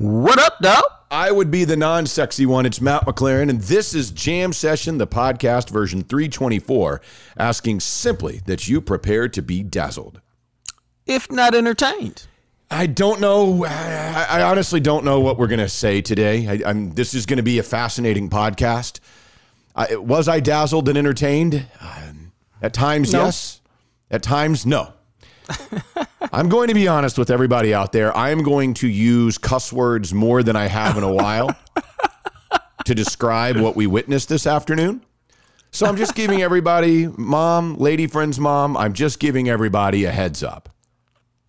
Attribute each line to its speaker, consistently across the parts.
Speaker 1: What up, dog?
Speaker 2: I would be the non sexy one. It's Matt McLaren, and this is Jam Session, the podcast version 324, asking simply that you prepare to be dazzled.
Speaker 1: If not entertained.
Speaker 2: I don't know. I, I honestly don't know what we're going to say today. I, I'm, this is going to be a fascinating podcast. I, was I dazzled and entertained? Um, at times,
Speaker 1: No.
Speaker 2: yes. At times, no. I'm going to be honest with everybody out there. I am going to use cuss words more than I have in a while to describe what we witnessed this afternoon. So I'm just giving everybody, mom, lady friend's mom, I'm just giving everybody a heads up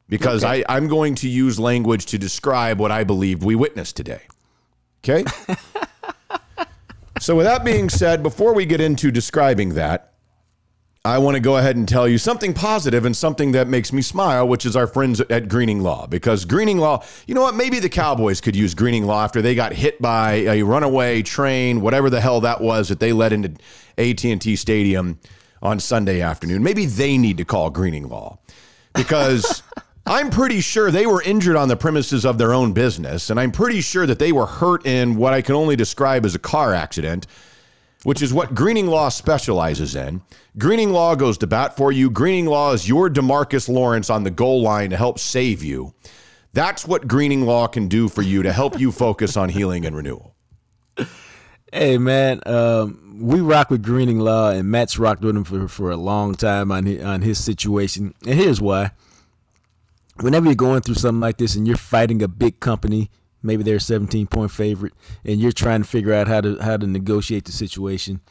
Speaker 2: because I, I'm going to use language to describe what I believed we witnessed today. Okay? so, with that being said, before we get into describing that, I want to go ahead and tell you something positive and something that makes me smile, which is our friends at Greening Law. Because Greening Law, you know what? Maybe the Cowboys could use Greening Law after they got hit by a runaway train, whatever the hell that was that they led into AT&T Stadium on Sunday afternoon. Maybe they need to call Greening Law because I'm pretty sure they were injured on the premises of their own business, and I'm pretty sure that they were hurt in what I can only describe as a car accident which is what Greening Law specializes in. Greening Law goes to bat for you. Greening Law is your Demarcus Lawrence on the goal line to help save you. That's what Greening Law can do for you to help you focus on healing and renewal.
Speaker 1: Hey, man, um, we rock with Greening Law, and Matt's rocked with him for, for a long time on his, on his situation. And here's why. Whenever you're going through something like this and you're fighting a big company, maybe they're a 17 point favorite, and you're trying to figure out how to how to negotiate the situation,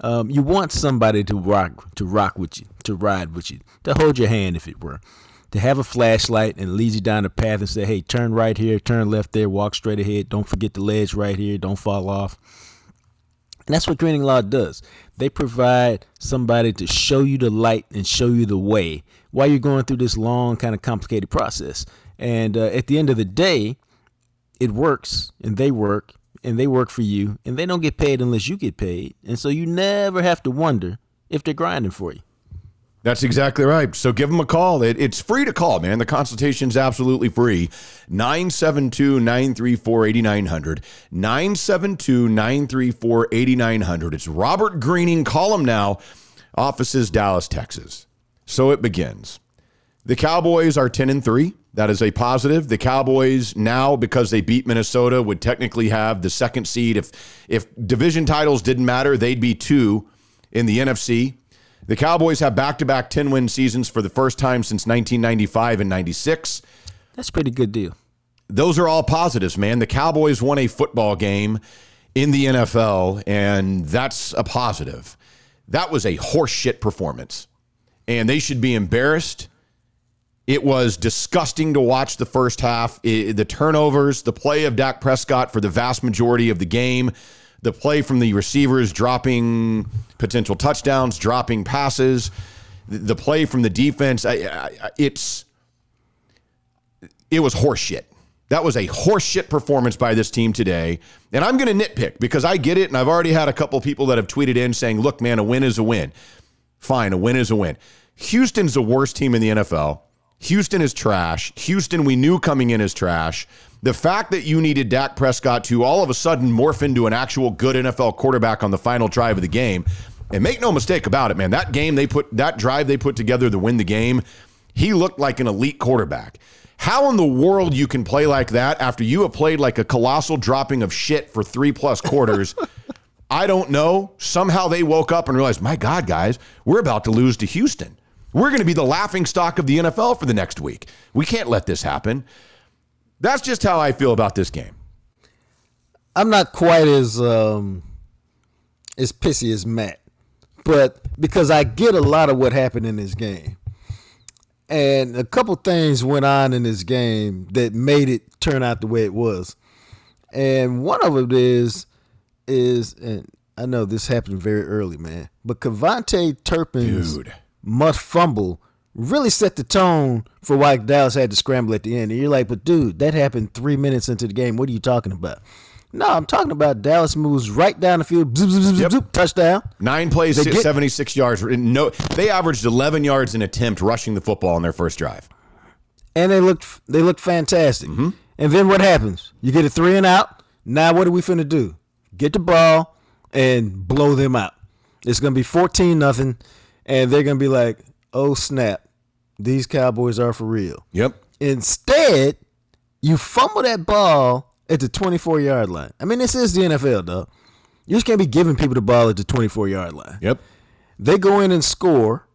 Speaker 1: um, you want somebody to rock to rock with you, to ride with you, to hold your hand, if it were, to have a flashlight and lead you down the path and say, "Hey, turn right here, turn left there, walk straight ahead. Don't forget the ledge right here. Don't fall off." And that's what Greening Law does. They provide somebody to show you the light and show you the way while you're going through this long, kind of complicated process. And uh, at the end of the day, it works and they work and they work for you and they don't get paid unless you get paid. And so you never have to wonder if they're grinding for you.
Speaker 2: That's exactly right. So give them a call. It, it's free to call, man. The consultation's absolutely free. 972 934 8900. 972 934 8900. It's Robert Greening. Call him now. Offices, Dallas, Texas. So it begins. The Cowboys are 10 and 3. That is a positive. The Cowboys now because they beat Minnesota would technically have the second seed if if division titles didn't matter, they'd be 2 in the NFC. The Cowboys have back-to-back 10-win seasons for the first time since 1995 and 96.
Speaker 1: That's a pretty good deal.
Speaker 2: Those are all positives, man. The Cowboys won a football game in the NFL and that's a positive. That was a horseshit performance. And they should be embarrassed. It was disgusting to watch the first half. I- the turnovers, the play of Dak Prescott for the vast majority of the game, the play from the receivers dropping potential touchdowns, dropping passes, the, the play from the defense. I, I- it's it was horseshit. That was a horseshit performance by this team today. And I'm going to nitpick because I get it. And I've already had a couple people that have tweeted in saying, look, man, a win is a win. Fine, a win is a win. Houston's the worst team in the NFL. Houston is trash. Houston, we knew coming in is trash. The fact that you needed Dak Prescott to all of a sudden morph into an actual good NFL quarterback on the final drive of the game, and make no mistake about it, man, that game they put, that drive they put together to win the game, he looked like an elite quarterback. How in the world you can play like that after you have played like a colossal dropping of shit for three plus quarters? I don't know. Somehow they woke up and realized, my God, guys, we're about to lose to Houston. We're going to be the laughing stock of the NFL for the next week. We can't let this happen. That's just how I feel about this game.
Speaker 1: I'm not quite as um, as pissy as Matt, but because I get a lot of what happened in this game, and a couple things went on in this game that made it turn out the way it was, and one of it is is and I know this happened very early, man, but KaVontae Turpin's
Speaker 2: Dude.
Speaker 1: Must fumble really set the tone for why Dallas had to scramble at the end. And you're like, but dude, that happened three minutes into the game. What are you talking about? No, I'm talking about Dallas moves right down the field, zoop, zoop, zoop,
Speaker 2: Yep.
Speaker 1: zoop, touchdown.
Speaker 2: Nine plays,
Speaker 1: They get-
Speaker 2: 76 yards. No, they averaged 11 yards an attempt rushing the football on their first drive.
Speaker 1: and they looked they looked fantastic. Mm-hmm. And then what happens? You get a three and out. Now what are we finna do? Get the ball and blow them out. It's gonna be fourteen nothing, and they're gonna be like, "Oh snap, these Cowboys are for real."
Speaker 2: Yep.
Speaker 1: Instead, you fumble that ball at the 24 yard line. I mean, this is the NFL, dog. You just can't be giving people the ball at the 24 yard line.
Speaker 2: Yep.
Speaker 1: They go in and score,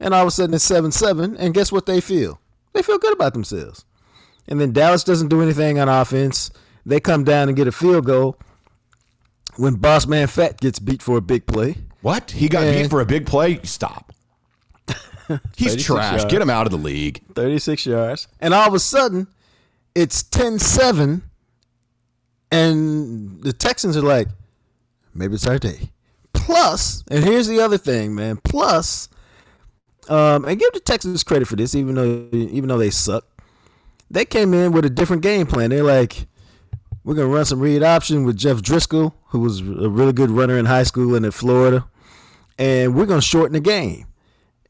Speaker 1: and all of a sudden it's 7 7, and guess what they feel? They feel good about themselves. And then Dallas doesn't do anything on offense. They come down and get a field goal when Boss Man Fat gets beat for a big play.
Speaker 2: What? He got beat for a big play? Stop. He's trash.
Speaker 1: yards.
Speaker 2: Get him out of the league.
Speaker 1: 36 yards. And all of a sudden, it's 10 7. And the Texans are like, maybe it's our day. Plus, and here's the other thing, man. Plus, um, and give the Texans credit for this, even though even though they suck. They came in with a different game plan. They're like, we're gonna run some read option with Jeff Driskel, who was a really good runner in high school and in Florida, and we're gonna shorten the game.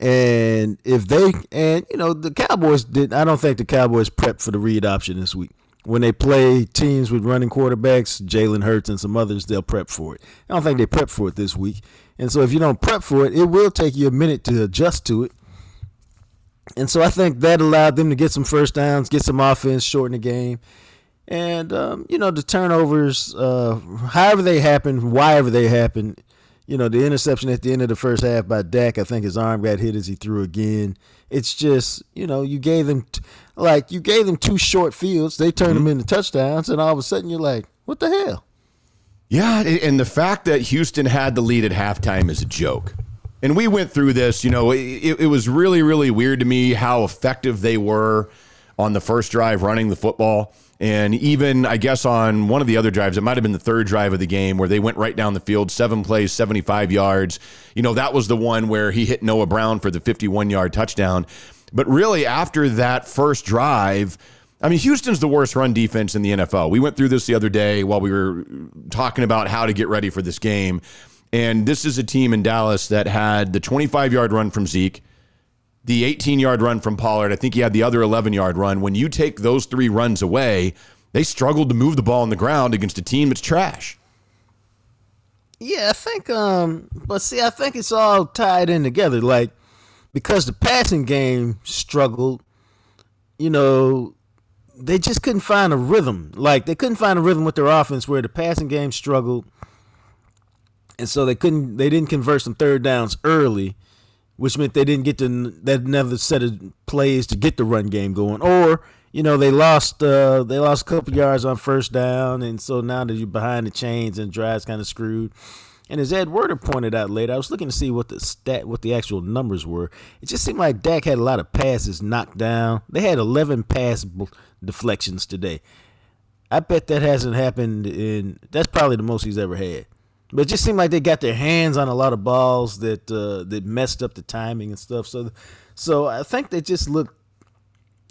Speaker 1: And if they and you know the Cowboys did, I don't think the Cowboys prepped for the read option this week. When they play teams with running quarterbacks, Jalen Hurts and some others, they'll prep for it. I don't think they prep for it this week. And so if you don't prep for it, it will take you a minute to adjust to it. And so I think that allowed them to get some first downs, get some offense, shorten the game. And, um, you know, the turnovers, uh, however they happen, why ever they happen, you know, the interception at the end of the first half by Dak, I think his arm got hit as he threw again. It's just, you know, you gave them, t- like, you gave them two short fields. They turned them mm-hmm. into touchdowns. And all of a sudden you're like, what the hell?
Speaker 2: Yeah, and the fact that Houston had the lead at halftime is a joke. And we went through this, you know, it, it was really, really weird to me how effective they were on the first drive running the football. And even, I guess, on one of the other drives, it might have been the third drive of the game where they went right down the field, seven plays, 75 yards. You know, that was the one where he hit Noah Brown for the 51 yard touchdown. But really, after that first drive, I mean, Houston's the worst run defense in the NFL. We went through this the other day while we were talking about how to get ready for this game. And this is a team in Dallas that had the 25 yard run from Zeke, the 18 yard run from Pollard. I think he had the other 11 yard run. When you take those three runs away, they struggled to move the ball on the ground against a team that's trash.
Speaker 1: Yeah, I think um but see I think it's all tied in together like because the passing game struggled, you know, they just couldn't find a rhythm. Like they couldn't find a rhythm with their offense where the passing game struggled. And so they couldn't they didn't convert some third downs early, which meant they didn't get to that another set of plays to get the run game going or you know they lost uh, they lost a couple yards on first down, and so now that you're behind the chains and drives kind of screwed. And as Ed Werder pointed out later, I was looking to see what the stat, what the actual numbers were. It just seemed like Dak had a lot of passes knocked down. They had 11 pass deflections today. I bet that hasn't happened in. That's probably the most he's ever had. But it just seemed like they got their hands on a lot of balls that uh, that messed up the timing and stuff. So, so I think they just looked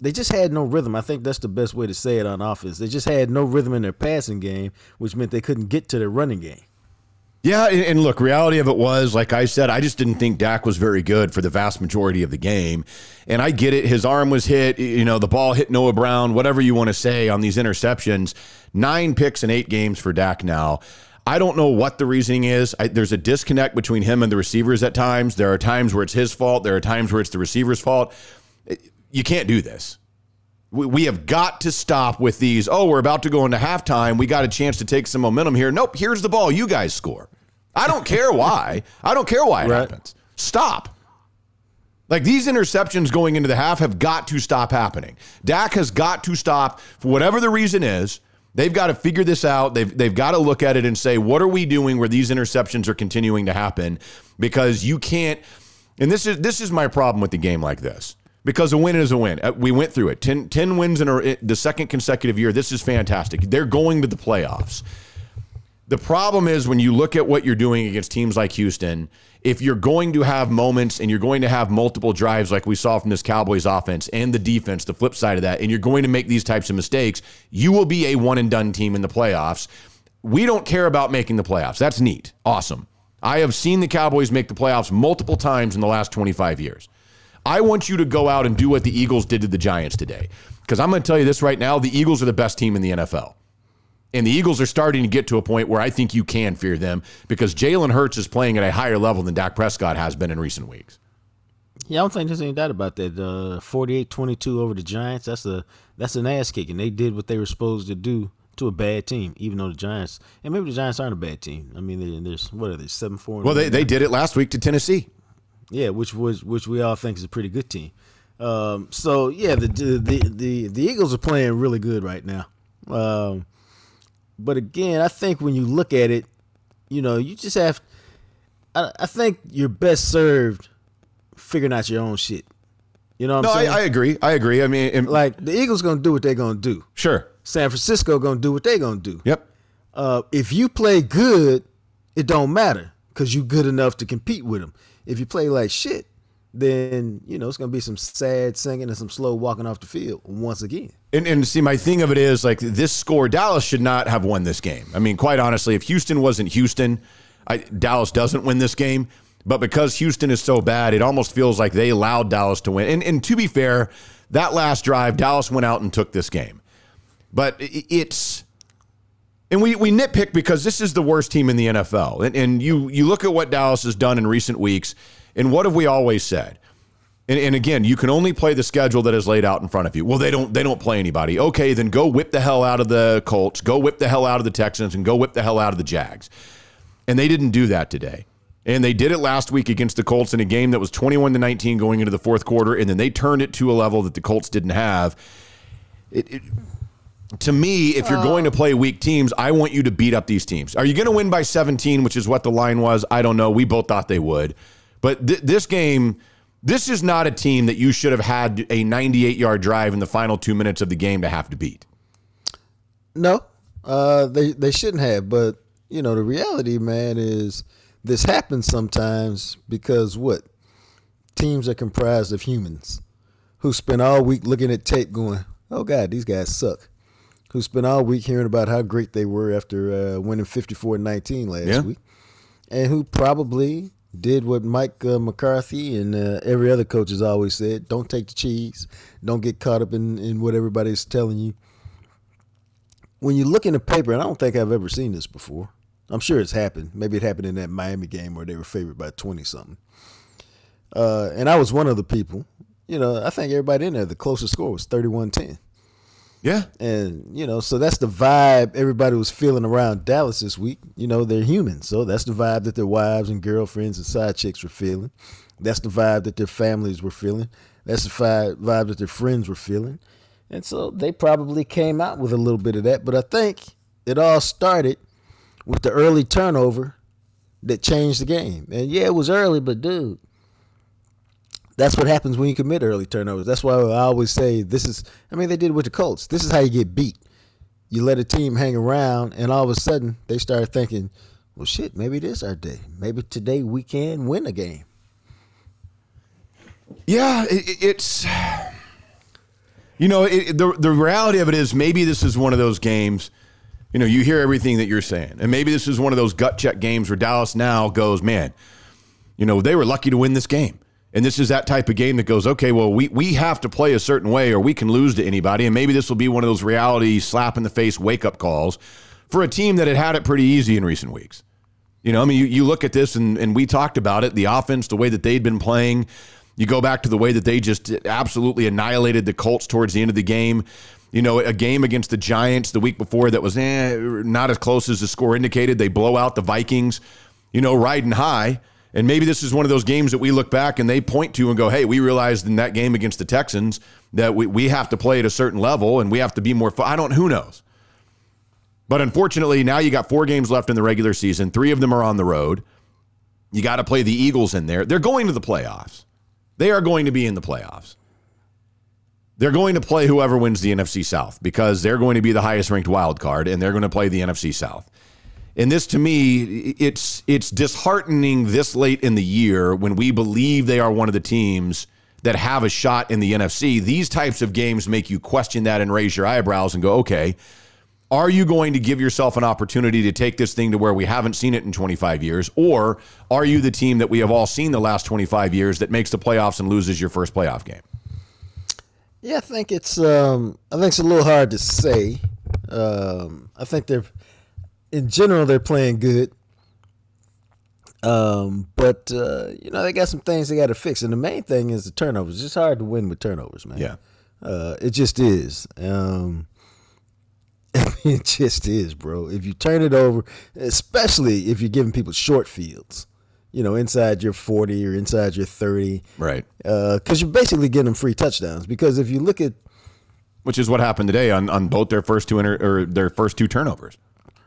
Speaker 1: they just had no rhythm. I think that's the best way to say it on offense. They just had no rhythm in their passing game, which meant they couldn't get to their running game.
Speaker 2: Yeah, and look, reality of it was, like I said, I just didn't think Dak was very good for the vast majority of the game. And I get it. His arm was hit, you know, the ball hit Noah Brown, whatever you want to say on these interceptions. Nine picks in eight games for Dak now. I don't know what the reasoning is. I, there's a disconnect between him and the receivers at times. There are times where it's his fault, there are times where it's the receiver's fault. You can't do this. We, we have got to stop with these. Oh, we're about to go into halftime. We got a chance to take some momentum here. Nope, here's the ball. You guys score. I don't care why. I don't care why it
Speaker 1: Right.
Speaker 2: happens. Stop. Like these interceptions going into the half have got to stop happening. Dak has got to stop for whatever the reason is. They've got to figure this out. They've they've got to look at it and say, what are we doing where these interceptions are continuing to happen? Because you can't. And this is this is my problem with the game like this. Because a win is a win. Uh, We went through it. 10, 10 wins in a, the second consecutive year. This is fantastic. They're going to the playoffs. The problem is when you look at what you're doing against teams like Houston, if you're going to have moments and you're going to have multiple drives like we saw from this Cowboys offense and the defense, the flip side of that, and you're going to make these types of mistakes, you will be a one and done team in the playoffs. We don't care about making the playoffs. That's neat. Awesome. I have seen the Cowboys make the playoffs multiple times in the last 25 years. I want you to go out and do what the Eagles did to the Giants today. Because I'm going to tell you this right now the Eagles are the best team in the NFL. And the Eagles are starting to get to a point where I think you can fear them because Jalen Hurts is playing at a higher level than Dak Prescott has been in recent weeks.
Speaker 1: Yeah, I don't think there's any doubt about that. Uh, 48-22 over the Giants. That's a that's an ass kicking. And they did what they were supposed to do to a bad team, even though the Giants and maybe the Giants aren't a bad team. I mean, there's what are they seven four?
Speaker 2: Well, they, they did it last week to Tennessee.
Speaker 1: Yeah, which was which we all think is a pretty good team. Um, so yeah, the, the the the Eagles are playing really good right now. Um, but again, I think when you look at it, you know, you just have. I, I think you're best served figuring out your own shit. You know what
Speaker 2: No,
Speaker 1: I'm
Speaker 2: I,
Speaker 1: saying?
Speaker 2: I agree. I agree. I mean, and-
Speaker 1: like the Eagles gonna do what they're gonna do.
Speaker 2: sure.
Speaker 1: San Francisco gonna do what they're gonna do.
Speaker 2: Yep.
Speaker 1: Uh, if you play good, it don't matter because you good enough to compete with them. If you play like shit, then you know it's gonna be some sad singing and some slow walking off the field once again.
Speaker 2: And, and see, my thing of it is like this score, Dallas should not have won this game. I mean, quite honestly, if Houston wasn't Houston, I, Dallas doesn't win this game. But because Houston is so bad, it almost feels like they allowed Dallas to win. And, and to be fair, that last drive, Dallas went out and took this game. But it's. And we, we nitpick because this is the worst team in the NFL. And, and you, you look at what Dallas has done in recent weeks, and what have we always said? And, and again, you can only play the schedule that is laid out in front of you. Well, they don't they don't play anybody. Okay, then go whip the hell out of the Colts, go whip the hell out of the Texans, and go whip the hell out of the Jags. And they didn't do that today. And they did it last week against the Colts in a game that was 21 to 19 going into the fourth quarter, and then they turned it to a level that the Colts didn't have. It, it, to me, if you're going to play weak teams, I want you to beat up these teams. Are you going to win by 17, which is what the line was? I don't know. We both thought they would. But th- this game, this is not a team that you should have had a 98 yard drive in the final two minutes of the game to have to beat.
Speaker 1: No, uh, they they shouldn't have. But you know the reality, man, is this happens sometimes because what teams are comprised of humans who spend all week looking at tape, going, "Oh God, these guys suck." Who spent all week hearing about how great they were after uh, winning 54-19 last
Speaker 2: Yeah.
Speaker 1: week, and who probably did what Mike uh, McCarthy and uh, every other coach has always said: don't take the cheese, don't get caught up in, in what everybody's telling you when you look in the paper, and I don't think I've ever seen this before. I'm sure it's happened. Maybe it happened in that Miami game where they were favored by 20 something. Uh, and I was one of the people. You know, I think everybody in there, the closest score was 31 10.
Speaker 2: Yeah.
Speaker 1: And, you know, so that's the vibe everybody was feeling around Dallas this week. You know, they're human. So that's the vibe that their wives and girlfriends and side chicks were feeling. That's the vibe that their families were feeling. That's the vibe that their friends were feeling. And so they probably came out with a little bit of that. But I think it all started with the early turnover that changed the game. And yeah, it was early, but dude, that's what happens when you commit early turnovers. That's why I always say this is. I mean, they did it with the Colts. This is how you get beat. You let a team hang around, and all of a sudden they start thinking, "Well, shit, maybe this our day. Maybe today we can win a game."
Speaker 2: Yeah, it- it's you know it, the the reality of it is maybe this is one of those games. You know, you hear everything that you're saying. And maybe this is one of those gut check games where Dallas now goes, man, you know, they were lucky to win this game. And this is that type of game that goes, okay, well, we, we have to play a certain way or we can lose to anybody. And maybe this will be one of those reality slap in the face wake up calls for a team that had had it pretty easy in recent weeks. You know, I mean, you, you look at this and, and we talked about it the offense, the way that they'd been playing. You go back to the way that they just absolutely annihilated the Colts towards the end of the game. You know, a game against the Giants the week before that was eh, not as close as the score indicated. They blow out the Vikings, you know, riding high. And maybe this is one of those games that we look back and they point to and go, hey, we realized in that game against the Texans that we, we have to play at a certain level and we have to be more. I don't, who knows? But unfortunately, now you got four games left in the regular season. Three of them are on the road. You got to play the Eagles in there. They're going to the playoffs. They are going to be in the playoffs. They're going to play whoever wins the NFC South because they're going to be the highest ranked wild card and they're going to play the NFC South. And this to me, it's it's disheartening this late in the year when we believe they are one of the teams that have a shot in the NFC. These types of games make you question that and raise your eyebrows and go, okay, are you going to give yourself an opportunity to take this thing to where we haven't seen it in 25 years? Or are you the team that we have all seen the last 25 years that makes the playoffs and loses your first playoff game?
Speaker 1: Yeah, I think it's um, I think it's a little hard to say. Um, I think they're in general they're playing good. Um, but uh, you know they got some things they got to fix, and the main thing is the turnovers. It's hard to win with turnovers, man.
Speaker 2: Yeah,
Speaker 1: uh, it just is. Um, it just is, bro. If you turn it over, especially if you're giving people short fields, you know, inside your 40 or inside your 30.
Speaker 2: Right.
Speaker 1: Because uh, you're basically getting them free touchdowns. Because if you look at.
Speaker 2: Which is what happened today on, on both their first two inter, or their first two turnovers.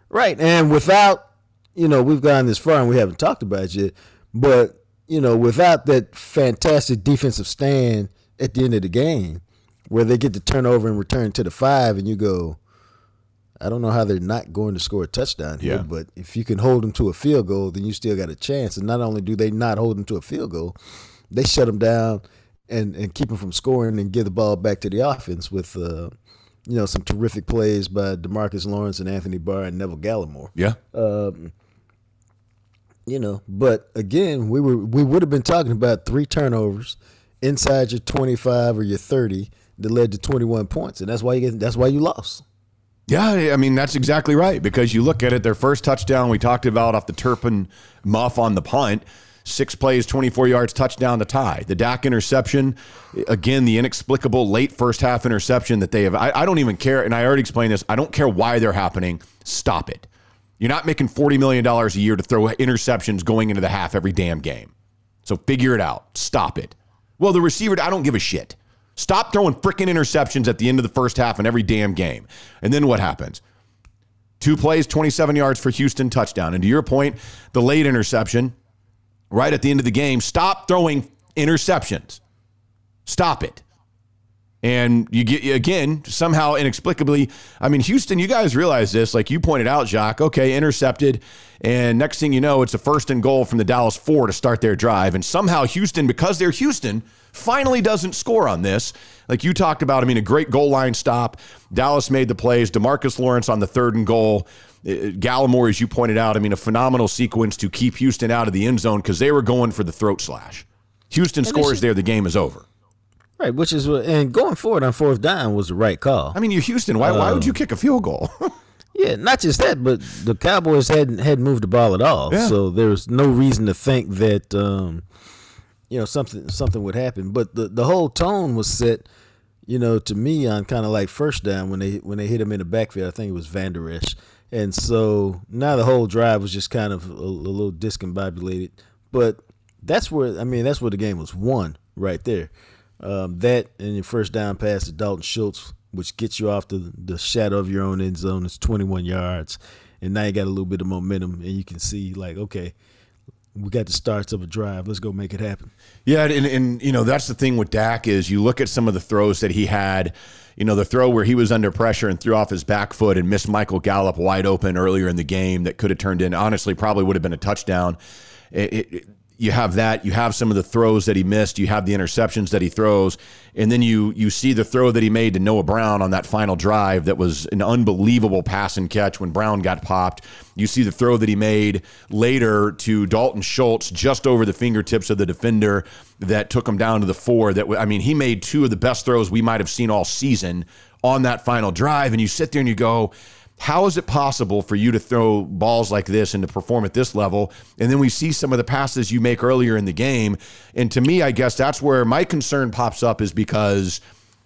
Speaker 1: Right. And without, you know, we've gone this far and we haven't talked about it yet, but, you know, without that fantastic defensive stand at the end of the game where they get to turn over and return to the five and you go, I don't know how they're not going to score a touchdown here,
Speaker 2: Yeah.
Speaker 1: but if you can hold them to a field goal, then you still got a chance. And not only do they not hold them to a field goal, they shut them down and, and keep them from scoring and give the ball back to the offense with, uh, you know, some terrific plays by Demarcus Lawrence and Anthony Barr and Neville Gallimore.
Speaker 2: Yeah.
Speaker 1: Um, you know, but again, we were we would have been talking about three turnovers inside your 25 or your 30 that led to 21 points, and that's why you get, that's why you lost.
Speaker 2: Yeah, I mean that's exactly right because you look at it. Their first touchdown we talked about off the Turpin muff on the punt, six plays, twenty four yards, touchdown to tie. The Dak interception, again the inexplicable late first half interception that they have. I, I don't even care, and I already explained this. I don't care why they're happening. Stop it. You're not making forty million dollars a year to throw interceptions going into the half every damn game. So figure it out. Stop it. Well, the receiver, I don't give a shit. Stop throwing freaking interceptions at the end of the first half in every damn game. And then what happens? Two plays, 27 yards for Houston, touchdown. And to your point, the late interception right at the end of the game, stop throwing interceptions. Stop it. And you get again somehow inexplicably. I mean, Houston, you guys realize this, like you pointed out, Jacques. Okay, intercepted, and next thing you know, it's a first and goal from the Dallas four to start their drive, and somehow Houston, because they're Houston, finally doesn't score on this. Like you talked about, I mean, a great goal line stop. Dallas made the plays. Demarcus Lawrence on the third and goal. Uh, Gallimore, as you pointed out, I mean, a phenomenal sequence to keep Houston out of the end zone because they were going for the throat slash. Houston scores there, the game is over.
Speaker 1: Right, which is what, and going forward on fourth down was the right call.
Speaker 2: I mean, you're Houston. Why, why would you kick a field goal?
Speaker 1: Yeah, not just that, but the Cowboys hadn't hadn't moved the ball at all.
Speaker 2: Yeah.
Speaker 1: So there was no reason to think that um, you know something something would happen. But the the whole tone was set, you know, to me on kind of like first down when they when they hit him in the backfield. I think it was Vander Esch. And so now the whole drive was just kind of a, a little discombobulated. But that's where I mean that's where the game was won right there. Um, that and your first down pass to Dalton Schultz, which gets you off the the shadow of your own end zone. It's 21 yards, and now you got a little bit of momentum, and you can see like, okay, we got the starts of a drive. Let's go make it happen.
Speaker 2: Yeah, and, and you know that's the thing with Dak is you look at some of the throws that he had. You know the throw where he was under pressure and threw off his back foot and missed Michael Gallup wide open earlier in the game that could have turned in. Honestly, probably would have been a touchdown. It, it, you have that, you have some of the throws that he missed, you have the interceptions that he throws, and then you you see the throw that he made to Noah Brown on that final drive that was an unbelievable pass and catch when Brown got popped. You see the throw that he made later to Dalton Schultz just over the fingertips of the defender that took him down to the four. That I mean, he made two of the best throws we might have seen all season on that final drive, and you sit there and you go how is it possible for you to throw balls like this and to perform at this level? And then we see some of the passes you make earlier in the game. And to me, I guess that's where my concern pops up is because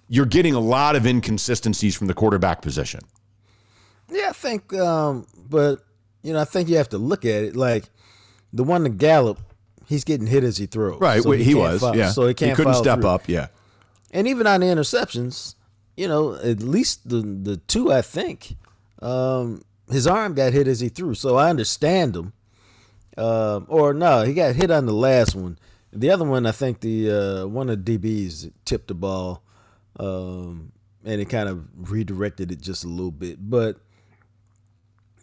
Speaker 2: you're getting a lot of inconsistencies from the quarterback position.
Speaker 1: Yeah, I think, um, but, you know, I think you have to look at it like the one to Gallup, he's getting hit as he throws.
Speaker 2: Right.
Speaker 1: So
Speaker 2: he,
Speaker 1: he
Speaker 2: was.
Speaker 1: foul-
Speaker 2: yeah.
Speaker 1: So he can't
Speaker 2: couldn't step
Speaker 1: through.
Speaker 2: up. Yeah.
Speaker 1: And even on the interceptions, you know, at least the the two I think, um, his arm got hit as he threw. So I understand him. Um, or no, he got hit on the last one. The other one, I think the uh, one of DBs tipped the ball, um, and it kind of redirected it just a little bit. But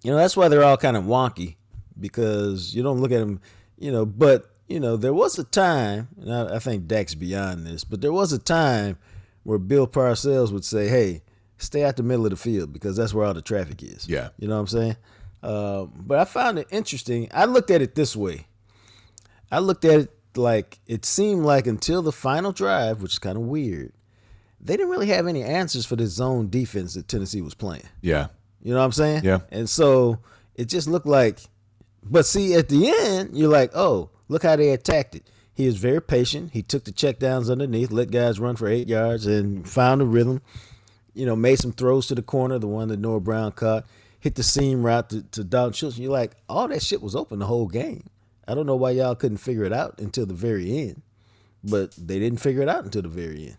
Speaker 1: you know, that's why they're all kind of wonky because you don't look at them, you know. But you know, there was a time, and I, I think Dak's beyond this, but there was a time where Bill Parcells would say, "Hey, stay out the middle of the field because that's where all the traffic is."
Speaker 2: Yeah.
Speaker 1: you know what I'm saying. Uh, but I found it interesting. I looked at it this way. I looked at it like it seemed like until the final drive, which is kind of weird, they didn't really have any answers for the zone defense that Tennessee was playing.
Speaker 2: Yeah.
Speaker 1: You know what I'm saying?
Speaker 2: Yeah.
Speaker 1: And so it just looked like, but see, at the end, you're like, oh, look how they attacked it. He was very patient. He took the check downs underneath, let guys run for eight yards, and found a rhythm. You know, made some throws to the corner, the one that Noah Brown caught, hit the seam route to, to Dalton Schultz. You're like, all that shit was open the whole game. I don't know why y'all couldn't figure it out until the very end, but they didn't figure it out until the very end.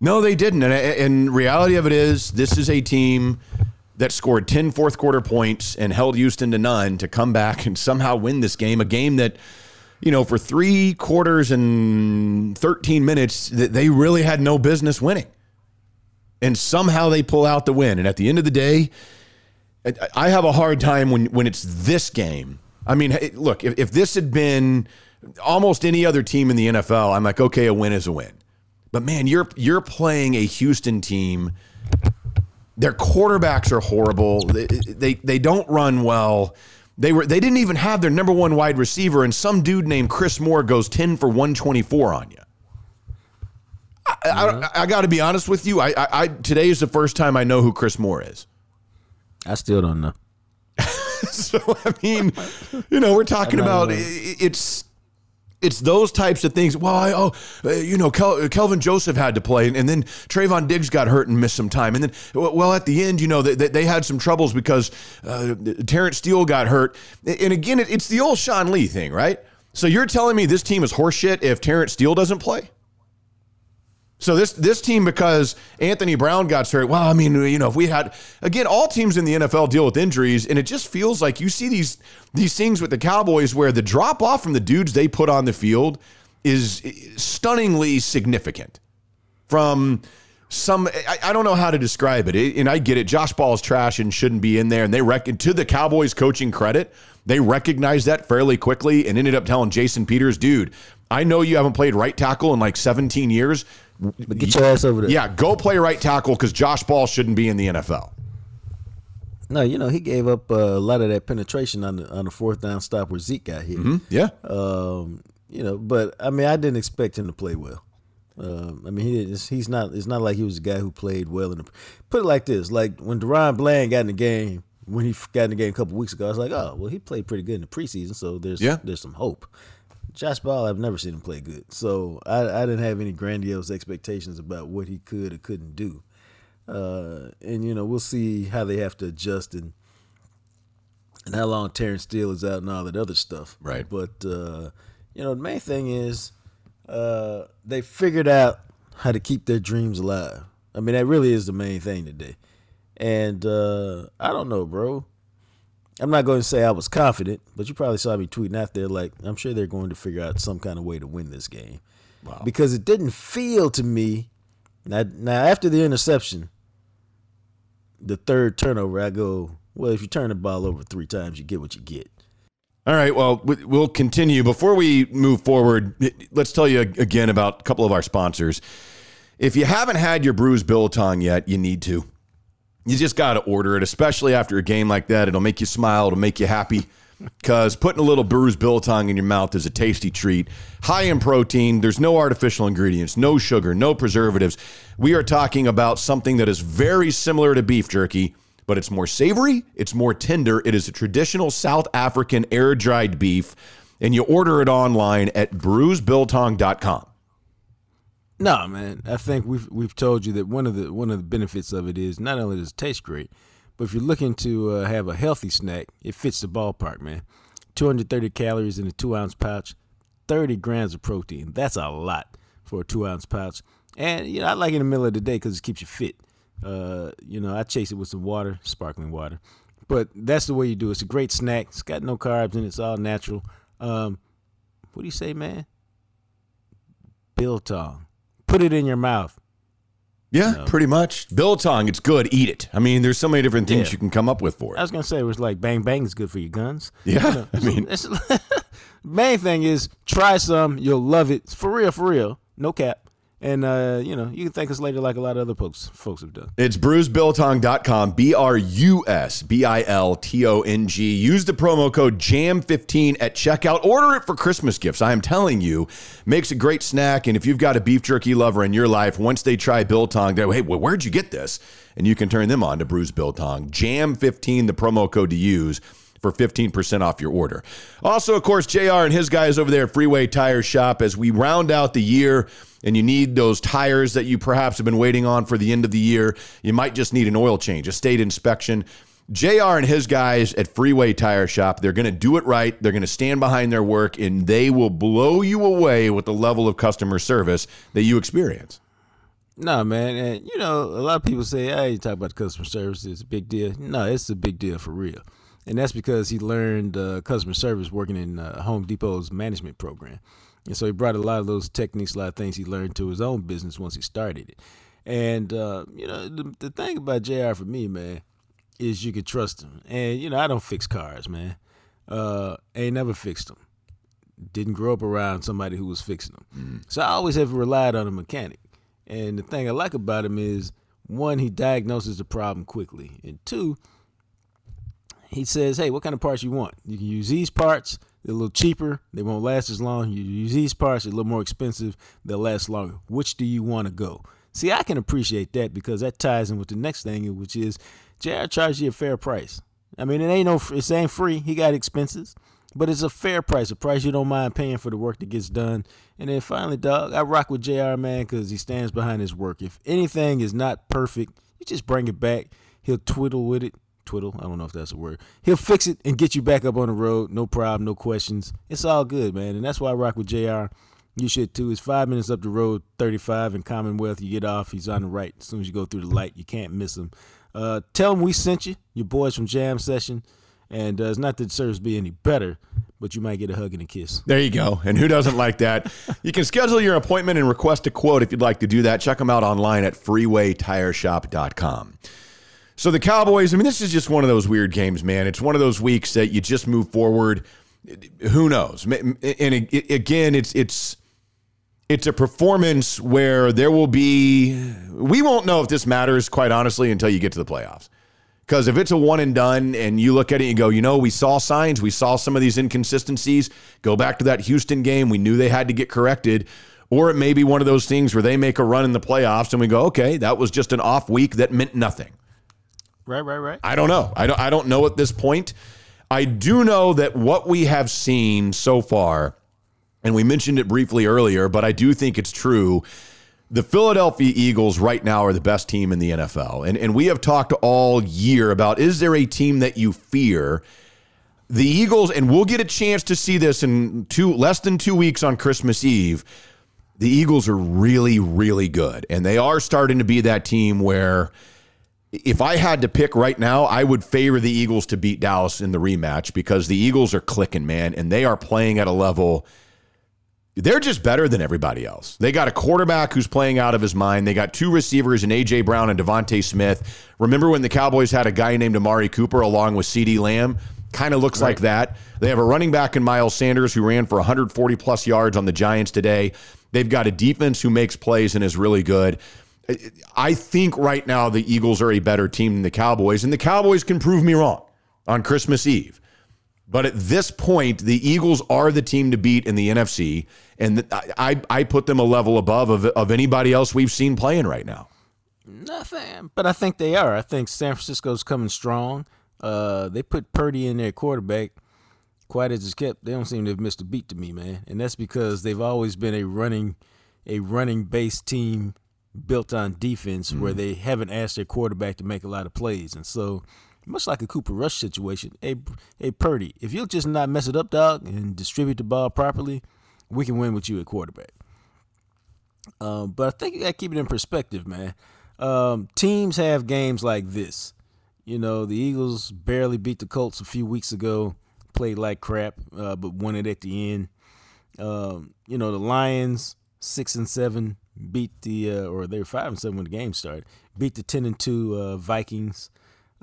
Speaker 2: No, they didn't. And, and reality of it is, this is a team that scored 10 fourth quarter points and held Houston to none to come back and somehow win this game. A game that, you know, for three quarters and 13 minutes, they really had no business winning. And somehow they pull out the win. And at the end of the day, I- have a hard time when, when it's this game. I mean, look, if, if this had been almost any other team in the NFL, I'm like, okay, a win is a win. But man, you're you're playing a Houston team. Their quarterbacks are horrible. They, they they don't run well. They were they didn't even have their number one wide receiver, and some dude named Chris Moore goes ten for one twenty four on you. I, I, I got to be honest with you. I, I, I today is the first time I know who Chris Moore is.
Speaker 1: I still don't know.
Speaker 2: so I mean, you know, we're talking about
Speaker 1: aware.
Speaker 2: i- it's it's those types of things. Well, I, oh, uh, you know, Kel, Kelvin Joseph had to play, and then Trevon Diggs got hurt and missed some time, and then well, at the end, you know, they, they- they had some troubles because uh, Terence Steele got hurt, and again, it, it's the old Sean Lee thing, right? So you're telling me this team is horseshit if Terence Steele doesn't play? So this this team because Anthony Brown got hurt. Well, I mean, you know, if we had again, all teams in the NFL deal with injuries, and it just feels like you see these these things with the Cowboys where the drop off from the dudes they put on the field is stunningly significant. From some, I, I don't know how to describe it, It- and I get it. Josh Ball is trash and shouldn't be in there, and they reckon to the Cowboys coaching credit, they recognized that fairly quickly and ended up telling Jason Peters, dude. I know you haven't played right tackle in like 17 years.
Speaker 1: But get your ass over there.
Speaker 2: Yeah, go play right tackle because Josh Ball shouldn't be in the NFL.
Speaker 1: No, you know he gave up uh, a lot of that penetration on the on the fourth down stop where Zeke got hit.
Speaker 2: Yeah.
Speaker 1: Um, you know, but I mean, I didn't expect him to play well. Um, I mean, he he's not. It's not like he was a guy who played well. In the, put it like this: like when DaRon Bland got in the game, when he got in the game a couple weeks ago, I was like, oh, well, he played pretty good in the preseason, so there's
Speaker 2: Yeah.
Speaker 1: there's some hope. Josh Ball, I've never seen him play good, so I, I didn't have any grandiose expectations about what he could or couldn't do. Uh, and you know, we'll see how they have to adjust and and how long Terence Steele is out and all that other stuff.
Speaker 2: Right.
Speaker 1: But uh, you know, the main thing is uh, they figured out how to keep their dreams alive. I mean, that really is the main thing today. And uh, I don't know, bro. I'm not going to say I was confident, but you probably saw me tweeting out there like I'm sure they're going to figure out some kind of way to win this game.
Speaker 2: Wow.
Speaker 1: Because it didn't feel to me now, now after the interception, the third turnover, I go, well, if you turn the ball over three times, you get what you get.
Speaker 2: All right. Well, we'll continue. Before we move forward, let's tell you again about a couple of our sponsors. If you haven't had your bruised biltong yet, you need to. You just got to order it, especially after a game like that. It'll make you smile. It'll make you happy. Because putting a little bruised biltong in your mouth is a tasty treat. High in protein. There's no artificial ingredients, no sugar, no preservatives. We are talking about something that is very similar to beef jerky, but it's more savory, it's more tender. It is a traditional South African air dried beef, and you order it online at bruisedbiltong.com.
Speaker 1: No, man. I think we've we've told you that one of the one of the benefits of it is not only does it taste great, but if you're looking to uh, have a healthy snack, it fits the ballpark, man. 230 calories in a two ounce pouch, 30 grams of protein. That's a lot for a two ounce pouch. And you know, I like it in the middle of the day because it keeps you fit. Uh, you know, I chase it with some water, sparkling water. But that's the way you do it. It's a great snack. It's got no carbs it. It's all natural. Um, what do you say, man? Biltong. Put it in your mouth.
Speaker 2: Yeah, pretty much. Biltong, it's good. Eat it. I mean, there's so many different things
Speaker 1: Yeah.
Speaker 2: you can come up with for it.
Speaker 1: I was gonna say it was like bang bang is good for your guns.
Speaker 2: Yeah, I mean,
Speaker 1: It's, main thing is try some. You'll love it. For real, for real. No cap. And uh, you know, you can thank us later like a lot of other folks folks have done.
Speaker 2: It's bruisedbiltong.com, B R U S B I L T O N G. Use the promo code JAM15 at checkout. Order it for Christmas gifts. I am telling you, makes a great snack. And if you've got a beef jerky lover in your life, once they try biltong, they go, hey, well, where'd you get this? And you can turn them on to Bruised Biltong. JAM15, the promo code to use for 15% off your order. Also, of course, JR and his guys over there at Freeway Tire Shop as we round out the year and you need those tires that you perhaps have been waiting on for the end of the year. You might just need an oil change, a state inspection. JR and his guys at Freeway Tire Shop, they're going to do it right. They're going to stand behind their work and they will blow you away with the level of customer service that you experience.
Speaker 1: No, man, and you know, a lot of people say, "Hey, you talk about customer service, it's a big deal." No, it's a big deal for real, and that's because he learned uh, customer service working in uh, Home Depot's management program, and so he brought a lot of those techniques, a lot of things he learned to his own business once he started it. And uh, you know, the, the thing about Jr. for me, man, is you can trust him, and you know, I don't fix cars, man. Uh, ain't never fixed them. Didn't grow up around somebody who was fixing them, so I always have relied on a mechanic. And the thing I like about him is one, he diagnoses the problem quickly, and two, he says, "Hey, what kind of parts you want? You can use these parts. They're a little cheaper. They won't last as long. You use these parts. They're a little more expensive. They'll last longer. Which do you want to go?" See, I can appreciate that because that ties in with the next thing, which is JR charges you a fair price. I mean, it ain't no, it ain't free. He got expenses, but it's a fair price, a price you don't mind paying for the work that gets done. And then finally, dog, I rock with JR, man, because he stands behind his work. If anything is not perfect, you just bring it back. He'll twiddle with it. Twiddle, I don't know if that's a word. He'll fix it and get you back up on the road. No problem, no questions. It's all good, man. And that's why I rock with JR. You should too. It's five minutes up the road, 35 in Commonwealth. You get off, he's on the right. As soon as you go through the light, you can't miss him. Uh, tell him we sent you, your boys from Jam Session. And uh, it's not that the service be any better, but you might get a hug and a kiss.
Speaker 2: There you go. And who doesn't like that? You can schedule your appointment and request a quote if you'd like to do that. Check them out online at freewaytireshop.com. So the Cowboys, I mean, this is just one of those weird games, man. It's one of those weeks that you just move forward. Who knows? And again, it's it's it's a performance where there will be we won't know if this matters quite honestly until you get to the playoffs. Because if it's a one and done and you look at it and go, you know, we saw signs, we saw some of these inconsistencies, go back to that Houston game, we knew they had to get corrected. Or it may be one of those things where they make a run in the playoffs and we go, okay, that was just an off week that meant nothing.
Speaker 1: Right, right, right.
Speaker 2: I don't know. I don't I don't know at this point. I do know that what we have seen so far, and we mentioned it briefly earlier, but I do think it's true. The Philadelphia Eagles right now are the best team in the NFL. And and we have talked all year about is there a team that you fear? The Eagles, and we'll get a chance to see this in two less than two weeks on Christmas Eve. The Eagles are really, really good. And they are starting to be that team where if I had to pick right now, I would favor the Eagles to beat Dallas in the rematch because the Eagles are clicking, man, and they are playing at a level. They're just better than everybody else. They got a quarterback who's playing out of his mind. They got two receivers in AJ Brown and DeVonta Smith. Remember when the Cowboys had a guy named Amari Cooper along with CeeDee Lamb? Kind of looks like that. They have a running back in Miles Sanders who ran for 140 plus yards on the Giants today. They've got a defense who makes plays and is really good. I think right now the Eagles are a better team than the Cowboys, and the Cowboys can prove me wrong on Christmas Eve. But at this point, the Eagles are the team to beat in the NFC, and I, I put them a level above of, of anybody else we've seen playing right now.
Speaker 1: Nothing, but I think they are. I think San Francisco's coming strong. Uh, they put Purdy in their quarterback. Quite as it's kept, they don't seem to have missed a beat to me, man. And that's because they've always been a running, a running based team built on defense mm-hmm. where they haven't asked their quarterback to make a lot of plays. And so, much like a Cooper Rush situation, hey, hey Purdy, if you'll just not mess it up, dog, and distribute the ball properly, we can win with you at quarterback. Um, but I think you got to keep it in perspective, man. Um, teams have games like this. You know, the Eagles barely beat the Colts a few weeks ago, played like crap, uh, but won it at the end. Um, you know, the Lions six and seven beat the uh, or they were five and seven when the game started. Beat the ten and two uh, Vikings.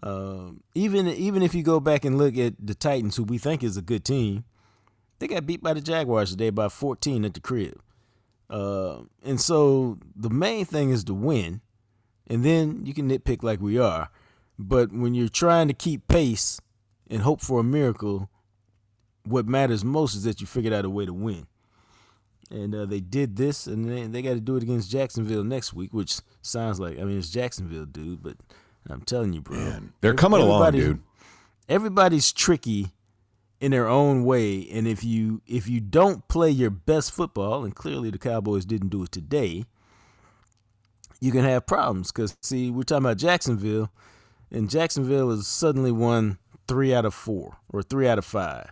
Speaker 1: Um, even even if you go back and look at the Titans, who we think is a good team, they got beat by the Jaguars today by 14 at the crib. Uh, and so the main thing is to win, and then you can nitpick like we are. But when you're trying to keep pace and hope for a miracle, what matters most is that you figured out a way to win and uh, they did this, and they, they got to do it against Jacksonville next week, which sounds like I mean it's Jacksonville, dude. But I'm telling you, bro,
Speaker 2: Man, they're coming along, dude.
Speaker 1: Everybody's tricky in their own way, and if you if you don't play your best football, and clearly the Cowboys didn't do it today, you can have problems. Because see, we're talking about Jacksonville, and Jacksonville has suddenly won three out of four or three out of five.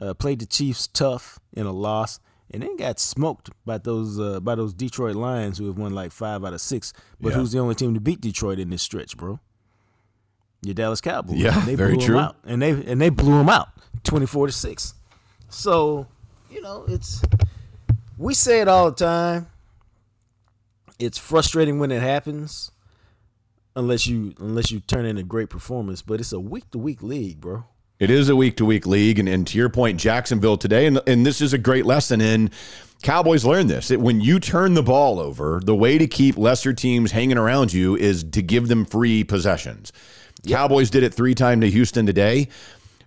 Speaker 1: Uh, played the Chiefs tough in a loss and then got smoked by those uh, by those Detroit Lions who have won like five out of six. But yeah. who's the only team to beat Detroit in this stretch, bro? Your Dallas Cowboys.
Speaker 2: Yeah,
Speaker 1: they
Speaker 2: very
Speaker 1: blew
Speaker 2: true.
Speaker 1: Them out, and they and they blew them out, twenty four to six. So you know it's we say it all the time. It's frustrating when it happens, unless you unless you turn in a great performance. But it's a week to week league, bro.
Speaker 2: It is a week to week league. And, and to your point, Jacksonville today, and, and this is a great lesson in Cowboys learn this. It, when you turn the ball over, the way to keep lesser teams hanging around you is to give them free possessions. Yep. Cowboys did it three times to Houston today.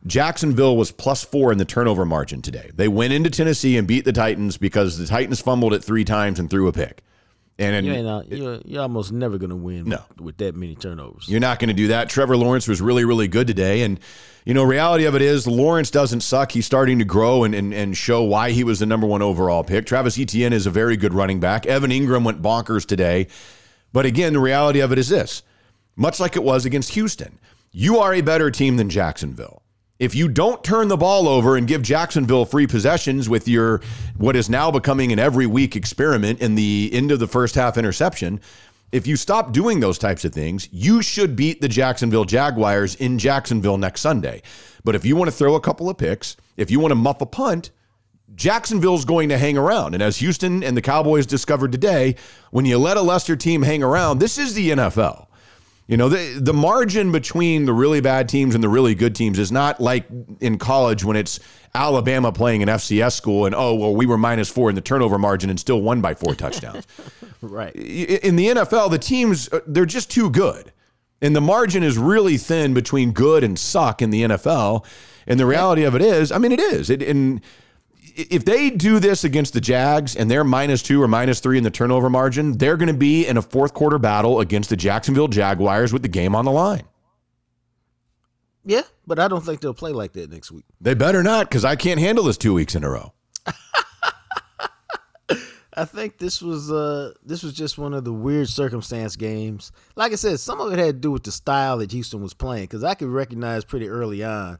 Speaker 2: Jacksonville was plus four in the turnover margin today. They went into Tennessee and beat the Titans because the Titans fumbled it three times and threw a pick.
Speaker 1: And, and you're, you're, you're, almost never going to win no. with that many turnovers.
Speaker 2: You're not going to do that. Trevor Lawrence was really, really good today. And, you know, reality of it is Lawrence doesn't suck. He's starting to grow and, and, and show why he was the number one overall pick. Travis Etienne is a very good running back. Evan Engram went bonkers today. But again, the reality of it is this much like it was against Houston, you are a better team than Jacksonville if you don't turn the ball over and give Jacksonville free possessions with your what is now becoming an every week experiment in the end of the first half interception, if you stop doing those types of things, you should beat the Jacksonville Jaguars in Jacksonville next Sunday. But if you want to throw a couple of picks, if you want to muff a punt, Jacksonville's going to hang around. And as Houston and the Cowboys discovered today, when you let a Lester team hang around, this is the NFL. You know, the the margin between the really bad teams and the really good teams is not like in college when it's Alabama playing an FCS school and oh well we were minus four in the turnover margin and still won by four touchdowns.
Speaker 1: right.
Speaker 2: In the NFL, the teams uh, they're just too good, and the margin is really thin between good and suck in the NFL. And the reality of it is, I mean, it is. It and if they do this against the Jags and they're minus two or minus three in the turnover margin, they're going to be in a fourth quarter battle against the Jacksonville Jaguars with the game on the line.
Speaker 1: Yeah, but I don't think they'll play like that next week.
Speaker 2: They better not, because I can't handle this two weeks in a row.
Speaker 1: I think this was uh this was just one of the weird circumstance games. Like I said, some of it had to do with the style that Houston was playing, because I could recognize pretty early on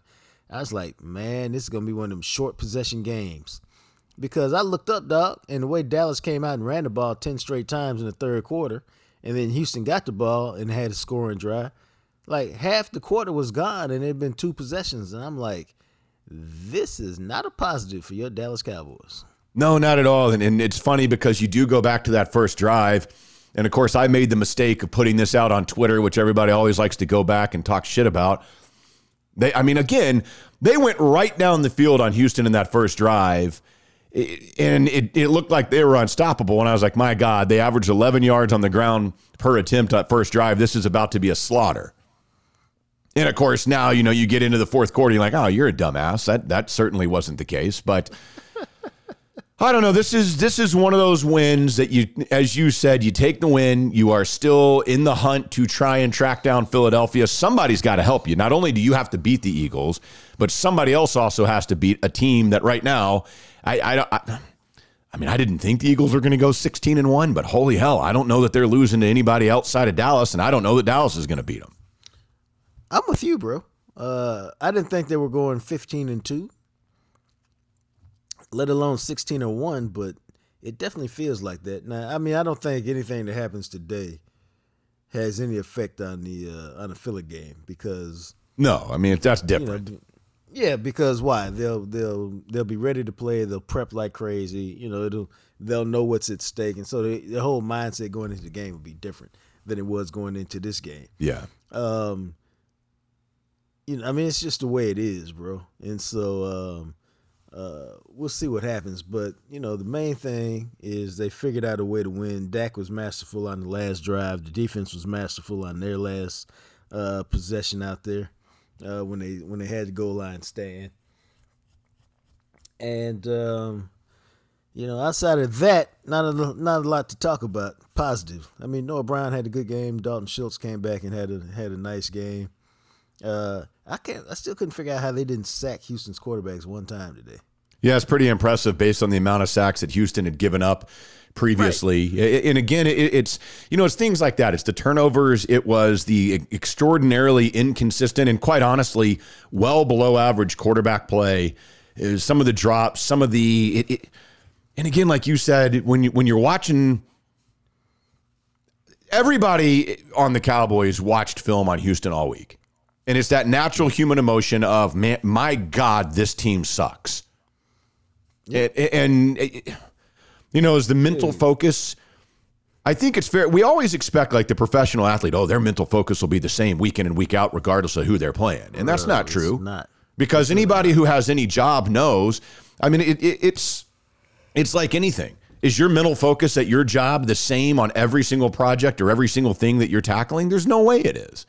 Speaker 1: I was like, man, this is gonna be one of them short possession games. Because I looked up, dog, and the way Dallas came out and ran the ball ten straight times in the third quarter, and then Houston got the ball and had a scoring drive. Like half the quarter was gone, and it'd been two possessions, and I'm like, this is not a positive for your Dallas Cowboys.
Speaker 2: No, not at all. And, and it's funny because you do go back to that first drive. And of course, I made the mistake of putting this out on Twitter, which everybody always likes to go back and talk shit about They, I mean, again, they went right down the field on Houston in that first drive, and it, it looked like they were unstoppable. And I was like, my God, they averaged 11 yards on the ground per attempt at first drive. This is about to be a slaughter. And of course, now you know you get into the fourth quarter, you're like, oh, you're a dumbass. That that certainly wasn't the case, but. I don't know. This is this is one of those wins that you, as you said, you take the win. You are still in the hunt to try and track down Philadelphia. Somebody's got to help you. Not only do you have to beat the Eagles, but somebody else also has to beat a team that right now, I, I, I, I mean, I didn't think the Eagles were going to go sixteen and one, but holy hell, I don't know that they're losing to anybody outside of Dallas, and I don't know that Dallas is going to beat them.
Speaker 1: I'm with you, bro. Uh, I didn't think they were going 15 and two let alone 16 or 1, but it definitely feels like that. Now, I mean, I don't think anything that happens today has any effect on the uh, on the Philly game because
Speaker 2: no, I mean that's different.
Speaker 1: You know, yeah, because why? They'll they'll they'll be ready to play. They'll prep like crazy. You know, it'll they'll know what's at stake, and so the, the whole mindset going into the game will be different than it was going into this game.
Speaker 2: Yeah.
Speaker 1: Um. You know, I mean, it's just the way it is, bro. And so, um, uh, we'll see what happens. But you know, the main thing is they figured out a way to win. Dak was masterful on the last drive. The defense was masterful on their last uh, possession out there uh, when they when they had the goal line stand. And um, you know, outside of that, not a not a lot to talk about. Positive. I mean, Noah Brown had a good game. Dalton Schultz came back and had a had a nice game. Uh, I can't. I still couldn't figure out how they didn't sack Houston's quarterbacks one time today.
Speaker 2: Yeah, it's pretty impressive based on the amount of sacks that Houston had given up previously. Right. And again, it's you know it's things like that. It's the turnovers. It was the extraordinarily inconsistent and quite honestly, well below average quarterback play. Some of the drops, some of the it, it, and again, like you said, when you when you're watching. Everybody on the Cowboys watched film on Houston all week. And it's that natural human emotion of, man, my God, this team sucks. Yeah. It, and, it, you know, is the mental focus. I think it's fair. We always expect like the professional athlete, oh, their mental focus will be the same week in and week out, regardless of who they're playing. And that's not true.
Speaker 1: not.
Speaker 2: Because anybody who has any job knows, I mean, it, it, it's it's like anything. Is your mental focus at your job the same on every single project or every single thing that you're tackling? There's no way it is.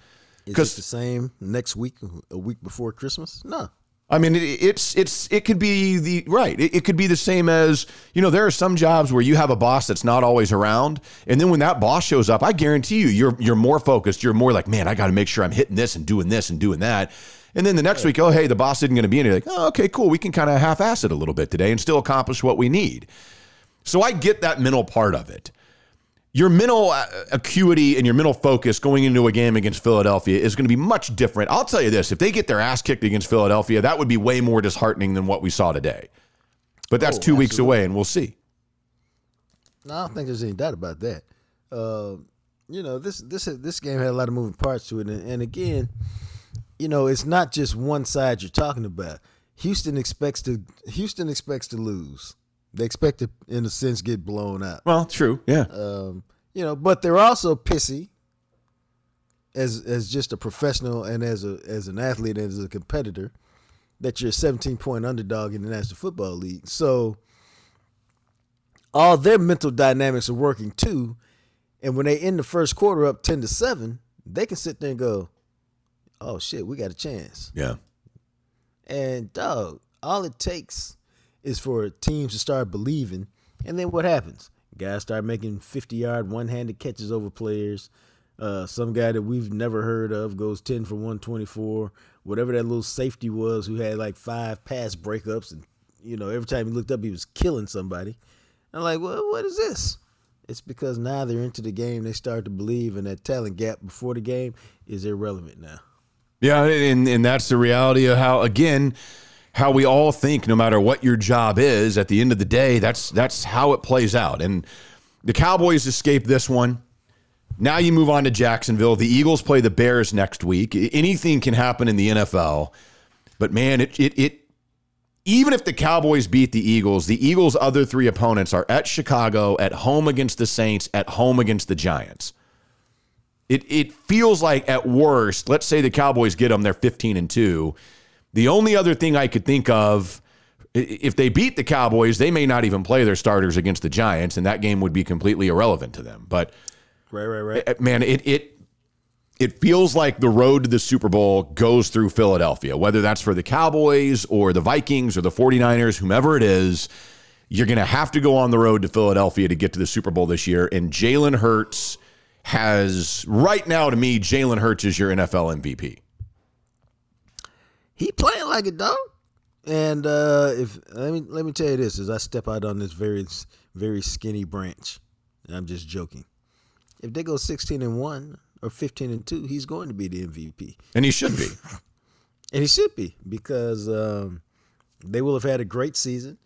Speaker 1: Is it the same next week, a week before Christmas? No.
Speaker 2: I mean, it, it's it's it could be the right. It, it, could be the same as you know. There are some jobs where you have a boss that's not always around, and then when that boss shows up, I guarantee you, you're you're more focused. You're more like, man, I got to make sure I'm hitting this and doing this and doing that. And then the next week, oh hey, the boss isn't going to be in. You're like, oh okay, cool. We can kind of half-ass it a little bit today and still accomplish what we need. So I get that mental part of it your mental uh, acuity and your mental focus going into a game against Philadelphia is going to be much different. I'll tell you this if they get their ass kicked against Philadelphia, that would be way more disheartening than what we saw today. But that's oh, two absolutely. weeks away, and we'll see.
Speaker 1: No, I don't think there's any doubt about that. Uh, you know, this this this game had a lot of moving parts to it, and, and again, you know, it's not just one side you're talking about. Houston expects to Houston expects to lose. They expect to, in a sense, get blown out.
Speaker 2: Well, true, yeah.
Speaker 1: Um, you know, but they're also pissy as as just a professional and as a as an athlete and as a competitor that you're a 17 point underdog in the National Football League. So all their mental dynamics are working too. And when they end the first quarter up 10 to 7, they can sit there and go, "Oh shit, we got a chance."
Speaker 2: Yeah.
Speaker 1: And dog, all it takes is for teams to start believing. And then what happens? Guys start making 50 yard one handed catches over players. Uh, some guy that we've never heard of goes 10 for 124. Whatever that little safety was who had like five pass breakups. And, you know, every time he looked up, he was killing somebody. I'm like, well, what is this? It's because now they're into the game. They start to believe, and that talent gap before the game is irrelevant now.
Speaker 2: Yeah, and, and that's the reality of how, again, how we all think no matter what your job is at the end of the day that's that's how it plays out. And the cowboys escape this one. Now you move on to jacksonville. The eagles play the bears next week. Anything can happen in the nfl but man it it, it even if the Cowboys beat the Eagles, the Eagles' other three opponents are at Chicago, at home against the Saints, at home against the Giants. It it feels like at worst, let's say the Cowboys get them, they're 15 and 2. The only other thing I could think of if they beat the Cowboys, they may not even play their starters against the Giants and that game would be completely irrelevant to them. But
Speaker 1: Right, right, right.
Speaker 2: uh, man, it it it feels like the road to the Super Bowl goes through Philadelphia, whether that's for the Cowboys or the Vikings or the 49ers, whomever it is. You're going to have to go on the road to Philadelphia to get to the Super Bowl this year. And Jalen Hurts has, right now, to me, Jalen Hurts is your NFL MVP.
Speaker 1: He playing like a dog. And uh, if let me let me tell you this, as I step out on this very very skinny branch, and I'm just joking. If they go 16 and one or 15 and two, he's going to be the MVP,
Speaker 2: And he should be.
Speaker 1: and he should be because um, they will have had a great season,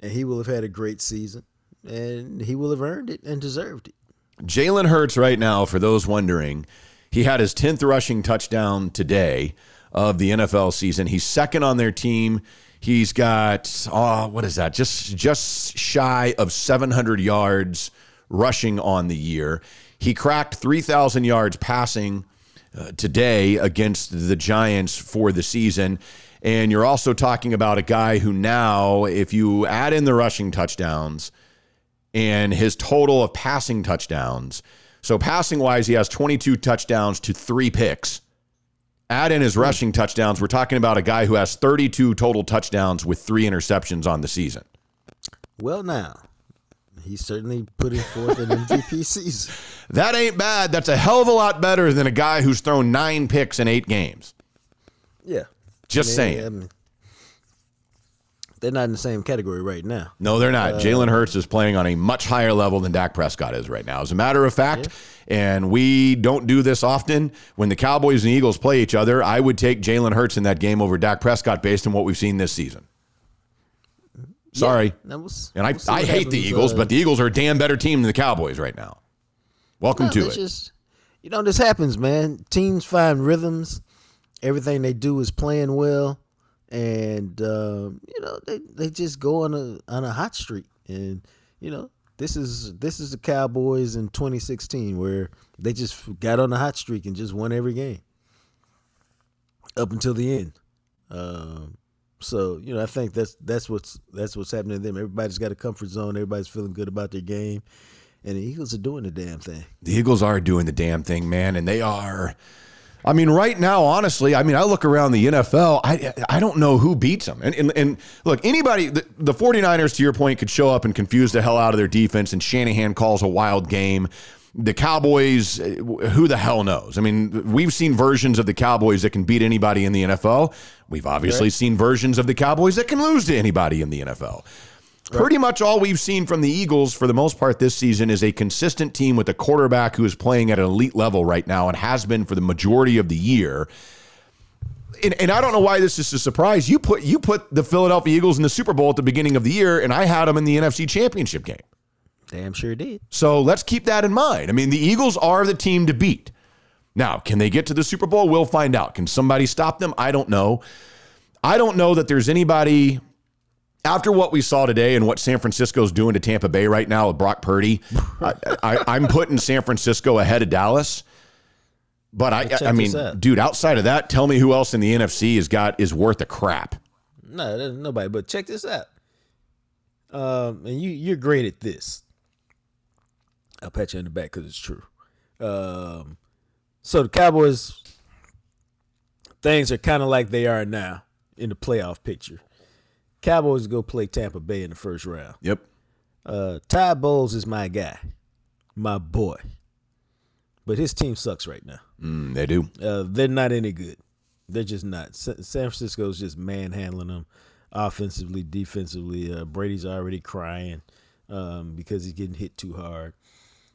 Speaker 1: and he will have had a great season, and he will have earned it and deserved it.
Speaker 2: Jalen Hurts, right now, for those wondering, he had his 10th rushing touchdown today of the NFL season. He's second on their team. He's got, oh, what is that? Just just shy of 700 yards rushing on the year. He cracked 3,000 yards passing uh, today against the Giants for the season. And you're also talking about a guy who now, if you add in the rushing touchdowns, and his total of passing touchdowns. So passing wise, he has 22 touchdowns to three picks. Add in his hmm. rushing touchdowns, we're talking about a guy who has 32 total touchdowns with three interceptions on the season.
Speaker 1: Well, now he's certainly putting forth an MVP season.
Speaker 2: That ain't bad. That's a hell of a lot better than a guy who's thrown nine picks in eight games.
Speaker 1: Yeah,
Speaker 2: Just
Speaker 1: I mean,
Speaker 2: saying.
Speaker 1: I mean, they're not in the same category right now.
Speaker 2: No, they're not. Jalen Hurts is playing on a much higher level than Dak Prescott is right now. As a matter of fact, and we don't do this often, when the Cowboys and Eagles play each other, I would take Jalen Hurts in that game over Dak Prescott based on what we've seen this season. Sorry.
Speaker 1: We'll
Speaker 2: And I,
Speaker 1: we'll
Speaker 2: I hate the Eagles,
Speaker 1: uh,
Speaker 2: but the Eagles are a damn better team than the Cowboys right now. Welcome
Speaker 1: no,
Speaker 2: to it.
Speaker 1: Just, you know, this happens, man. Teams find rhythms. Everything they do is playing well, and um, you know they, they just go on a on a hot streak. And you know this is this is the Cowboys in 2016 where they just got on a hot streak and just won every game up until the end. Um, so you know, I think that's that's what's that's what's happening to them. Everybody's got a comfort zone. Everybody's feeling good about their game, and the Eagles are doing the damn thing.
Speaker 2: The Eagles are doing the damn thing, man, and they are. I mean, right now, honestly, I mean, I look around the NFL, I I don't know who beats them. And, and, and look, anybody, the, the 49ers, to your point, could show up and confuse the hell out of their defense, and Shanahan calls a wild game. The Cowboys, eh, who the hell knows? I mean, we've seen versions of the Cowboys that can beat anybody in the NFL. We've obviously seen versions of the Cowboys that can lose to anybody in the NFL. Pretty much all we've seen from the Eagles for the most part this season is a consistent team with a quarterback who is playing at an elite level right now and has been for the majority of the year. And, and I don't know why this is a surprise. You put you put the Philadelphia Eagles in the Super Bowl at the beginning of the year, and I had them in the NFC Championship game.
Speaker 1: Damn sure did.
Speaker 2: So let's keep that in mind. I mean, the Eagles are the team to beat. Now, can they get to the Super Bowl? We'll find out. Can somebody stop them? I don't know. I don't know that there's anybody after what we saw today and what San Francisco's doing to Tampa Bay right now with Brock Purdy. I, I, I'm putting San Francisco ahead of Dallas. But I,
Speaker 1: check
Speaker 2: I mean, dude, outside of that, tell me who else in the NFC has got is worth a crap.
Speaker 1: No, there's nobody. But check this out. Um, and you you're great at this. I'll pat you on the back because it's true. Um, so the Cowboys, things are kind of like they are now in the playoff picture. Cowboys go play Tampa Bay in the first round.
Speaker 2: Yep.
Speaker 1: Uh, Todd Bowles is my guy, my boy, but his team sucks right now.
Speaker 2: Mm, they do.
Speaker 1: Uh, they're not any good. They're just not. San Francisco's just manhandling them offensively, defensively. Uh, Brady's already crying um, because he's getting hit too hard.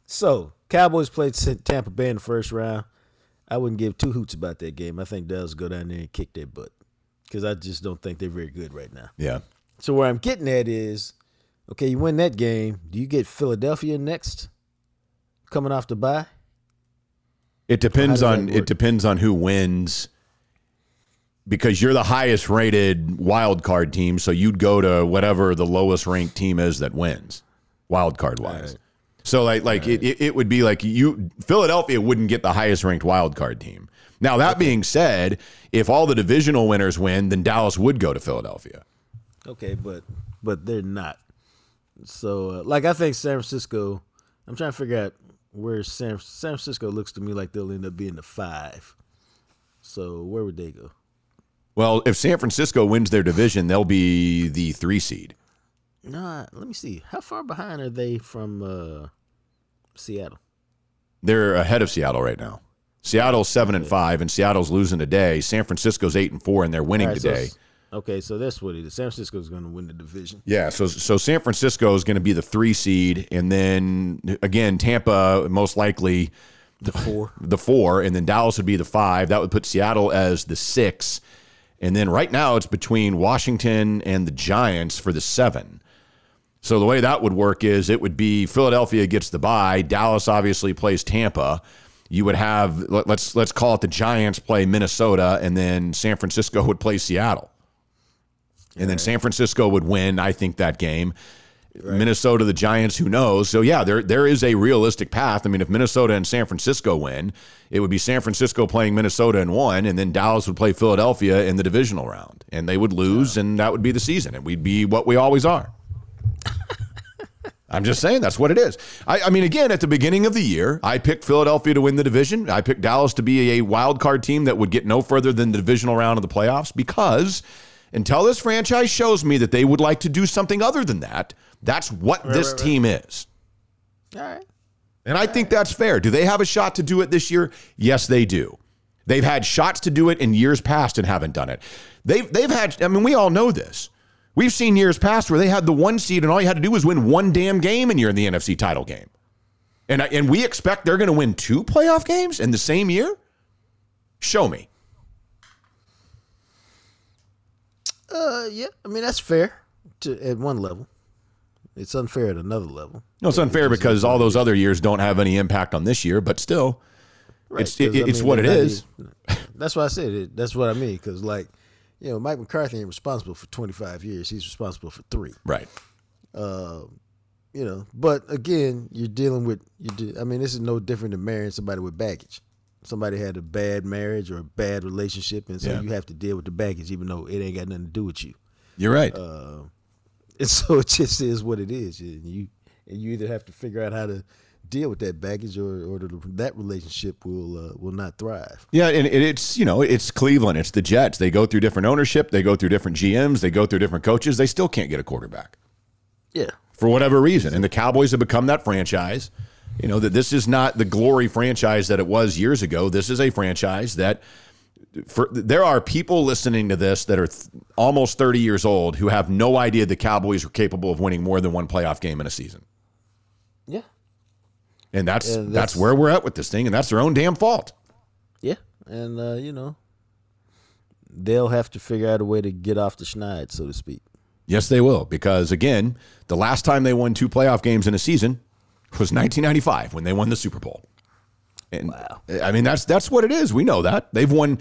Speaker 1: So, Cowboys played Tampa Bay in the first round. I wouldn't give two hoots about that game. I think Dallas go down there and kick their butt because I just don't think they're very good right now.
Speaker 2: Yeah.
Speaker 1: So, where I'm getting at is okay, you win that game. Do you get Philadelphia next coming off the bye?
Speaker 2: It depends on it depends on who wins because you're the highest rated wild card team, so you'd go to whatever the lowest ranked team is that wins, wild card wise. So like like it, it, it would be like you Philadelphia wouldn't get the highest ranked wild card team. Now that being said, if all the divisional winners win, then Dallas would go to Philadelphia.
Speaker 1: Okay, but but they're not. So uh, like I think San Francisco. I'm trying to figure out where San San Francisco looks to me like they'll end up being the five. So where would they go?
Speaker 2: Well, if San Francisco wins their division, they'll be the three seed.
Speaker 1: Nah, let me see. How far behind are they from uh, Seattle?
Speaker 2: They're ahead of Seattle right now. Seattle's seven and five, and Seattle's losing today. San Francisco's eight and four, and they're winning
Speaker 1: right, so
Speaker 2: today.
Speaker 1: s- okay, so that's what it is. San Francisco's going to win the division.
Speaker 2: Yeah, so so San Francisco is going to be the three seed, and then again Tampa most likely
Speaker 1: The four.
Speaker 2: the four, and then Dallas would be the five. That would put Seattle as the six, and then right now it's between Washington and the Giants for the seven. So the way that would work is it would be Philadelphia gets the bye, Dallas obviously plays Tampa. You would have let- let's let's call it the Giants play Minnesota, and then San Francisco would play Seattle. And then San Francisco would win, I think, that game. Minnesota, the Giants, who knows? So yeah, there there is a realistic path. I mean, if Minnesota and San Francisco win, it would be San Francisco playing Minnesota in one, and then Dallas would play Philadelphia in the divisional round, and they would lose, and that would be the season, and we'd be what we always are. I'm just saying that's what it is. I, I mean, again, at the beginning of the year, I picked Philadelphia to win the division. I picked Dallas to be a wild card team that would get no further than the divisional round of the playoffs because until this franchise shows me that they would like to do something other than that, that's what this team is.
Speaker 1: All right.
Speaker 2: And I think that's fair. Do they have a shot to do it this year? Yes, they do. They've had shots to do it in years past and haven't done it. They've they've had. I mean, we all know this. We've seen years past where they had the one seed and all you had to do was win one damn game and you're in the NFC title game. And I, and we expect they're going to win two playoff games in the same year. Show me.
Speaker 1: Uh, yeah. I mean that's fair to at one level. It's unfair at another level.
Speaker 2: No, it's unfair because all those other years don't have any impact on this year, but still, it's it,
Speaker 1: I
Speaker 2: it's
Speaker 1: mean,
Speaker 2: what it is.
Speaker 1: That's why I said it. That's what I mean. Because like, you know, Mike McCarthy ain't responsible for 25 years. He's responsible for three.
Speaker 2: Right.
Speaker 1: Um, you know, but again, you're dealing with you. De- I mean, this is no different than marrying somebody with baggage. Somebody had a bad marriage or a bad relationship, and so
Speaker 2: Yeah.
Speaker 1: you have to deal with the baggage, even though it ain't got nothing to do with you.
Speaker 2: You're right.
Speaker 1: Um, and so it just is what it is. And you and you either have to figure out how to deal with that baggage, or or the, that relationship will uh, will not thrive.
Speaker 2: Yeah, and it's you know it's Cleveland, it's the Jets. They go through different ownership, they go through different GMs, they go through different coaches. They still can't get a quarterback
Speaker 1: Yeah.
Speaker 2: for whatever reason. And the Cowboys have become that franchise. You know that this is not the glory franchise that it was years ago. This is a franchise that for there are people listening to this that are th- almost 30 years old who have no idea the Cowboys are capable of winning more than one playoff game in a season.
Speaker 1: Yeah.
Speaker 2: And that's that's,
Speaker 1: that's-
Speaker 2: where we're at with this thing and that's their own damn fault.
Speaker 1: Yeah, and uh, you know, they'll have to figure out a way to get off the schneid, so to speak.
Speaker 2: Yes, they will. Because again, the last time they won two playoff games in a season was 1995 when they won the Super Bowl. And I mean, that's that's what it is. We know that they've won.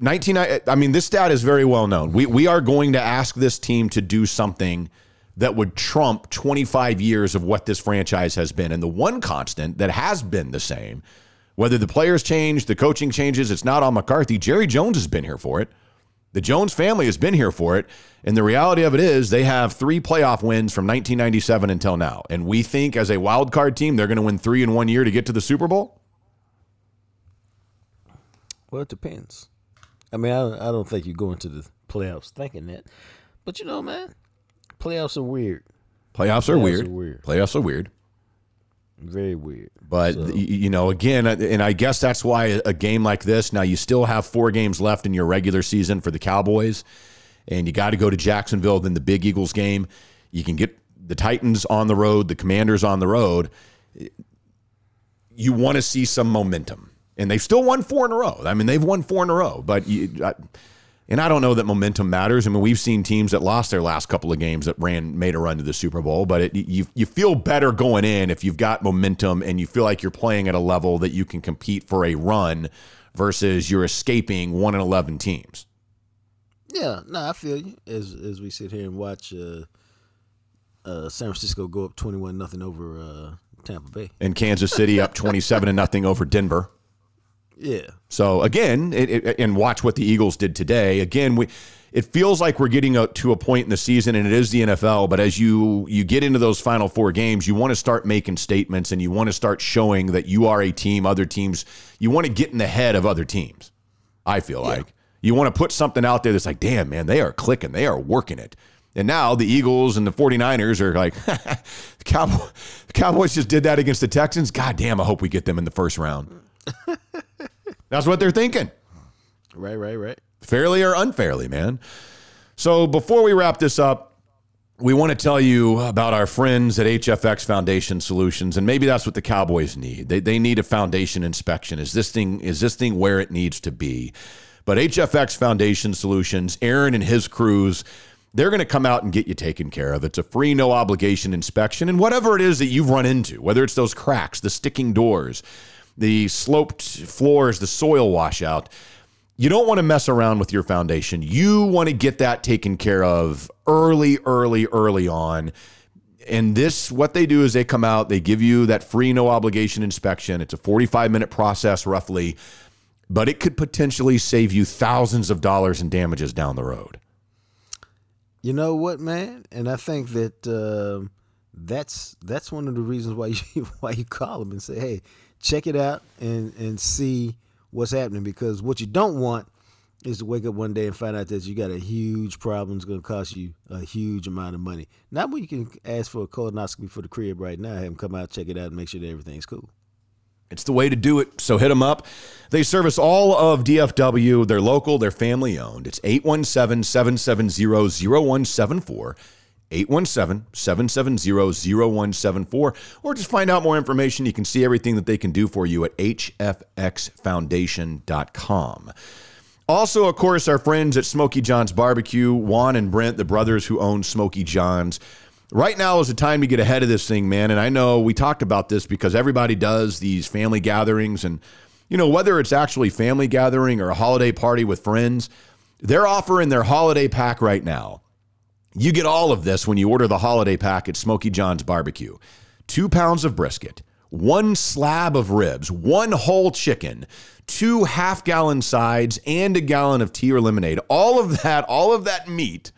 Speaker 2: 19. I mean, this stat is very well known. We we are going to ask this team to do something that would trump 25 years of what this franchise has been. And the one constant that has been the same, whether the players change, the coaching changes, it's not on McCarthy. Jerry Jones has been here for it. The Jones family has been here for it. And the reality of it is they have three playoff wins from 1997 until now. And we think as a wild card team, they're going to win three in one year to get to the Super Bowl.
Speaker 1: Well, it depends. I mean, I, I don't think you go into the playoffs thinking that, but you know, man, playoffs are weird,
Speaker 2: Playoffs are weird.
Speaker 1: are weird.
Speaker 2: Playoffs are weird.
Speaker 1: very weird.
Speaker 2: But y- you know, again, uh, and I guess that's why a- a game like this. Now you still have four games left in your regular season for the Cowboys, and you got to go to Jacksonville. Then the Big Eagles game, you can get the Titans on the road, the Commanders on the road. You want to see some momentum, and they've still won four in a row. I mean, they've won four in a row, but you. I, and I don't know that momentum matters. I mean, we've seen teams that lost their last couple of games that ran made a run to the Super Bowl, but it, you you feel better going in if you've got momentum and you feel like you're playing at a level that you can compete for a run versus you're escaping one and eleven teams.
Speaker 1: Yeah, no, I feel you. As as we sit here and watch uh, uh, San Francisco go up twenty one nothing over uh, Tampa Bay.
Speaker 2: And Kansas City up 27 to nothing over Denver.
Speaker 1: Yeah,
Speaker 2: So again, it, it, and watch what the Eagles did today. Again, we it feels like we're getting a, to a point in the season, and it is the NFL. But as you you get into those final four games, you want to start making statements, and you want to start showing that you are a team. Other teams, you want to get in the head of other teams. I feel like you want to put something out there that's like, damn man, they are clicking, they are working it. And now the Eagles and the 49ers are like, the, Cowboy, the Cowboys just did that against the Texans. God damn, I hope we get them in the first round. That's what they're thinking,
Speaker 1: right, right, right.
Speaker 2: fairly or unfairly, man. So before we wrap this up, we want to tell you about our friends at HFX Foundation Solutions, and maybe that's what the Cowboys need. They, they need a foundation inspection. Is this thing is this thing where it needs to be? But HFX Foundation Solutions, Aaron and his crews, they're going to come out and get you taken care of. It's a free, no obligation inspection, and whatever it is that you've run into, whether it's those cracks, the sticking doors, the sloped floors, the soil washout. You don't want to mess around with your foundation. You want to get that taken care of early, early, early on. And this, what they do is they come out, they give you that free, no obligation inspection. It's a 45 minute process, roughly, but it could potentially save you thousands of dollars in damages down the road.
Speaker 1: You know what, man? And I think that um that's that's one of the reasons why you why you call them and say, "Hey, check it out and and see what's happening." Because what you don't want is to wake up one day and find out that you got a huge problem. It's going to cost you a huge amount of money. Not when you can ask for a colonoscopy for the crib right now. Have them come out, check it out, and make sure that everything's cool.
Speaker 2: It's the way to do it. So hit them up. They service all of DFW. They're local, they're family owned. It's 817 770 0174. 817 770 0174. Or just find out more information. You can see everything that they can do for you at hfxfoundation.com. Also, of course, our friends at Smoky John's Barbecue, Juan and Brent, the brothers who own Smoky John's. Right now is the time to get ahead of this thing, man. And I know we talked about this because everybody does these family gatherings. And, you know, whether it's actually family gathering or a holiday party with friends, they're offering their holiday pack right now. You get all of this when you order the holiday pack at Smoky John's Barbecue. Two pounds of brisket, one slab of ribs, one whole chicken, two half gallon sides, and a gallon of tea or lemonade. All of that, all of that meat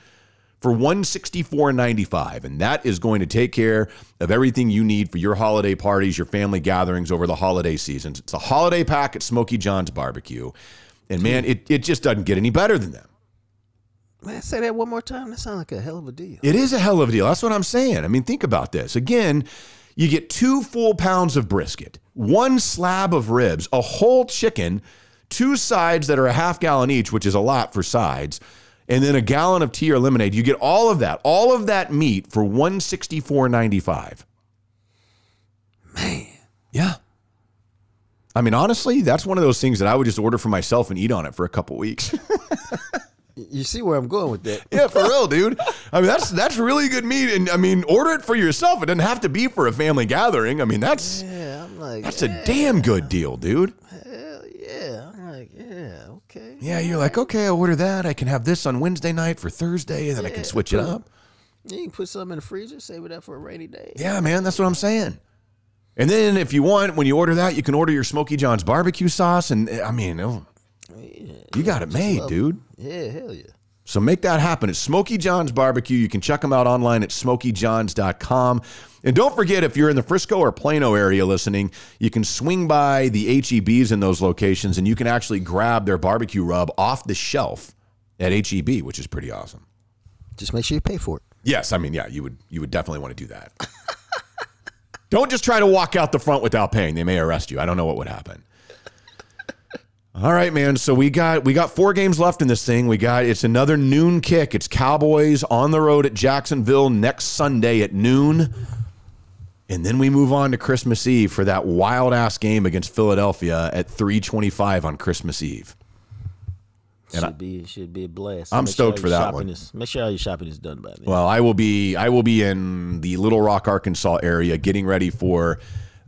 Speaker 2: for $164.95. And that is going to take care of everything you need for your holiday parties, your family gatherings over the holiday seasons. It's a holiday pack at Smoky John's Barbecue. And man, it, it just doesn't get any better than them.
Speaker 1: Man, say that one more time. That sounds like a hell of a deal.
Speaker 2: It is a hell of a deal. That's what I'm saying. I mean, think about this. Again, you get two full pounds of brisket, one slab of ribs, a whole chicken, two sides that are a half gallon each, which is a lot for sides, and then a gallon of tea or lemonade. You get all of that, all of that meat for $164.95.
Speaker 1: Man,
Speaker 2: Yeah. I mean, honestly, that's one of those things that I would just order for myself and eat on it for a couple weeks.
Speaker 1: you see where I'm going with that?
Speaker 2: yeah, for real, dude. I mean, that's that's really good meat, and I mean, order it for yourself. It doesn't have to be for a family gathering. I mean, that's
Speaker 1: Yeah, I'm like,
Speaker 2: that's a damn good deal, dude.
Speaker 1: hell yeah. I'm like, yeah, okay.
Speaker 2: Yeah, you're like, okay, I'll order that. I can have this on Wednesday night for Thursday, and then I can switch it up.
Speaker 1: You can put something in the freezer, save it up for a rainy day.
Speaker 2: Yeah, man, that's what I'm saying. And then if you want, when you order that, you can order your Smoky John's barbecue sauce, and I mean, oh, you got it made, dude.
Speaker 1: Yeah, hell yeah.
Speaker 2: So make that happen. It's Smoky John's Barbecue. You can check them out online at smokyjohns.com. And don't forget, if you're in the Frisco or Plano area listening, you can swing by the HEBs in those locations and you can actually grab their barbecue rub off the shelf at HEB, which is pretty awesome.
Speaker 1: Just make sure you pay for it.
Speaker 2: Yes, I mean, yeah, you would you would definitely want to do that. don't just try to walk out the front without paying. They may arrest you. I don't know what would happen. All right, man. So we got we got four games left in this thing. We got it's another noon kick. It's Cowboys on the road at Jacksonville next Sunday at noon. And then we move on to Christmas Eve for that wild ass game against Philadelphia at 325 on Christmas Eve.
Speaker 1: Should
Speaker 2: I-
Speaker 1: be should be a blast.
Speaker 2: I'm
Speaker 1: Make
Speaker 2: stoked
Speaker 1: all
Speaker 2: for that one.
Speaker 1: Is, make sure all your shopping is done by then.
Speaker 2: Well, I will be I will be in the Little Rock, Arkansas area getting ready for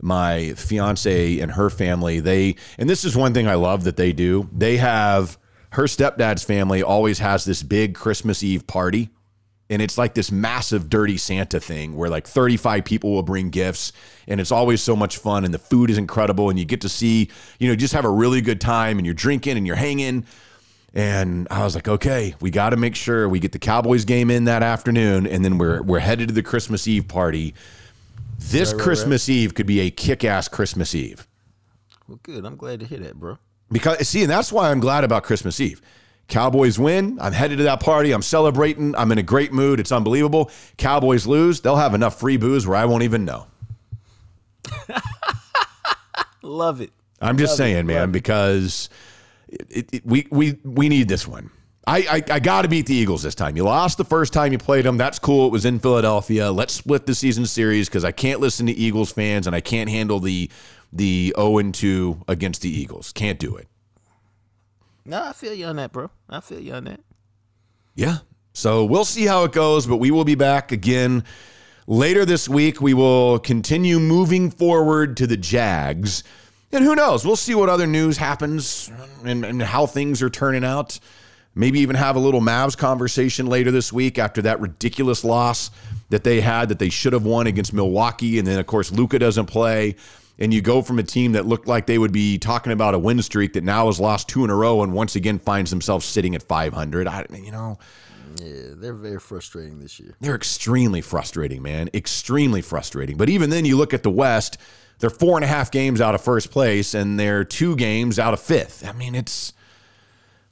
Speaker 2: my fiance and her family. They and this is one thing I love that they do. They have her stepdad's family always has this big Christmas Eve party and it's like this massive dirty Santa thing where like 35 people will bring gifts and it's always so much fun and the food is incredible and you get to see, you know, just have a really good time and you're drinking and you're hanging. And I was like, okay, we got to make sure we get the Cowboys game in that afternoon and then we're we're headed to the Christmas Eve party. This Christmas Eve could be a kick-ass Christmas Eve.
Speaker 1: Well, good. I'm glad to hear that, bro.
Speaker 2: Because see, and that's why I'm glad about Christmas Eve. Cowboys win. I'm headed to that party. I'm celebrating. I'm in a great mood. It's unbelievable. Cowboys lose. They'll have enough free booze where I won't even know.
Speaker 1: Love it.
Speaker 2: I'm just
Speaker 1: Love
Speaker 2: saying,
Speaker 1: it.
Speaker 2: man, because it, it, we we we need this one. I, I, I got to beat the Eagles this time. You lost the first time you played them. That's cool. It was in Philadelphia. Let's split the season series because I can't listen to Eagles fans and I can't handle the the 0 and 2 against the Eagles. Can't do it.
Speaker 1: No, I feel you on that, bro. I feel you on that.
Speaker 2: Yeah. So we'll see how it goes, but we will be back again later this week. We will continue moving forward to the Jags. And who knows? We'll see what other news happens and, and how things are turning out. Maybe even have a little Mavs conversation later this week after that ridiculous loss that they had that they should have won against Milwaukee. And then, of course, Luka doesn't play. And you go from a team that looked like they would be talking about a win streak that now has lost two in a row and once again finds themselves sitting at 500. I, you know,
Speaker 1: Yeah, they're very frustrating this year.
Speaker 2: they're extremely frustrating, man. Extremely frustrating. But even then, you look at the West, they're four and a half games out of first place and they're two games out of fifth. I mean, it's,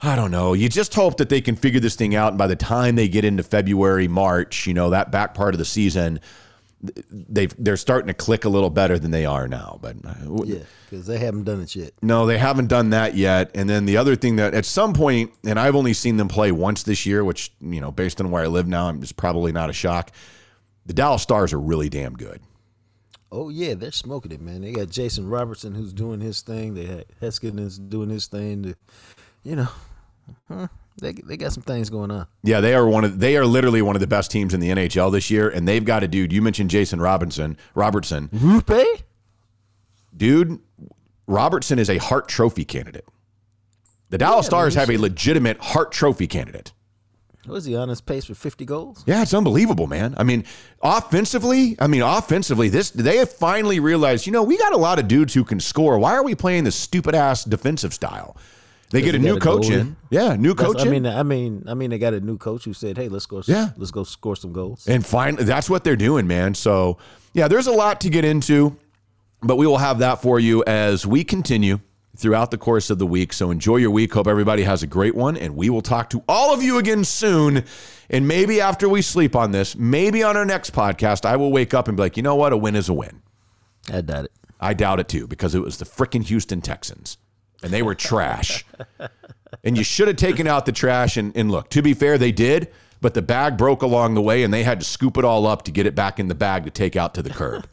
Speaker 2: I don't know. You just hope that they can figure this thing out. And by the time they get into February, March, you know, that back part of the season, they they're starting to click a little better than they are now. But uh,
Speaker 1: Yeah, because they haven't done it yet.
Speaker 2: no, they haven't done that yet. And then the other thing that at some point, and I've only seen them play once this year, which, you know, based on where I live now, it's probably not a shock. The Dallas Stars are really damn good.
Speaker 1: Oh yeah, they're smoking it, man. They got Jason Robertson who's doing his thing. They had Heiskanen is doing his thing. The- you know, huh, they they got some things going on.
Speaker 2: Yeah, they are one of they are literally one of the best teams in the NHL this year, and they've got a dude. You mentioned Jason Robinson, Robertson,
Speaker 1: Rupe?
Speaker 2: dude. Robertson is a Hart Trophy candidate. The Dallas Stars have a legitimate Hart Trophy candidate.
Speaker 1: Was he on his pace for fifty goals?
Speaker 2: Yeah, it's unbelievable, man. I mean, offensively, I mean, offensively, this they have finally realized, you know, we got a lot of dudes who can score. Why are we playing this stupid ass defensive style? They get a new coach
Speaker 1: goalie.
Speaker 2: in. Yeah, new
Speaker 1: That's-
Speaker 2: coach
Speaker 1: I
Speaker 2: in.
Speaker 1: mean, I mean, I mean, they got a new coach who said, "Hey, let's go.
Speaker 2: Yeah.
Speaker 1: let's go score some goals."
Speaker 2: And finally, that's what they're doing, man. So, yeah, there's a lot to get into, but we will have that for you as we continue throughout the course of the week. So, enjoy your week. Hope everybody has a great one, and we will talk to all of you again soon. And maybe after we sleep on this, maybe on our next podcast, I will wake up and be like, you know what? A win is a win.
Speaker 1: I doubt it.
Speaker 2: I doubt it too because it was the freaking Houston Texans and they were trash. and you should have taken out the trash. And, and look, to be fair, they did, but the bag broke along the way and they had to scoop it all up to get it back in the bag to take out to the curb.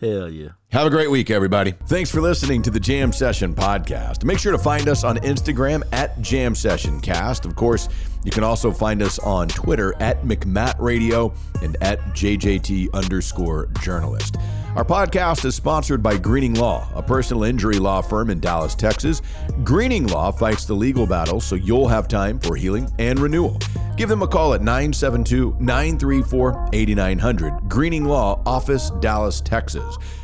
Speaker 1: Hell yeah.
Speaker 2: Have a great week, everybody. Thanks for listening to the Jam Session podcast. Make sure to find us on Instagram at Jam Session Cast. Of course, you can also find us on Twitter at McMatt Radio and at JJT underscore journalist. Our podcast is sponsored by Greening Law, a personal injury law firm in Dallas, Texas. Greening Law fights the legal battle so you'll have time for healing and renewal. Give them a call at 972 934 8900. Greening Law, Office, Dallas, Texas.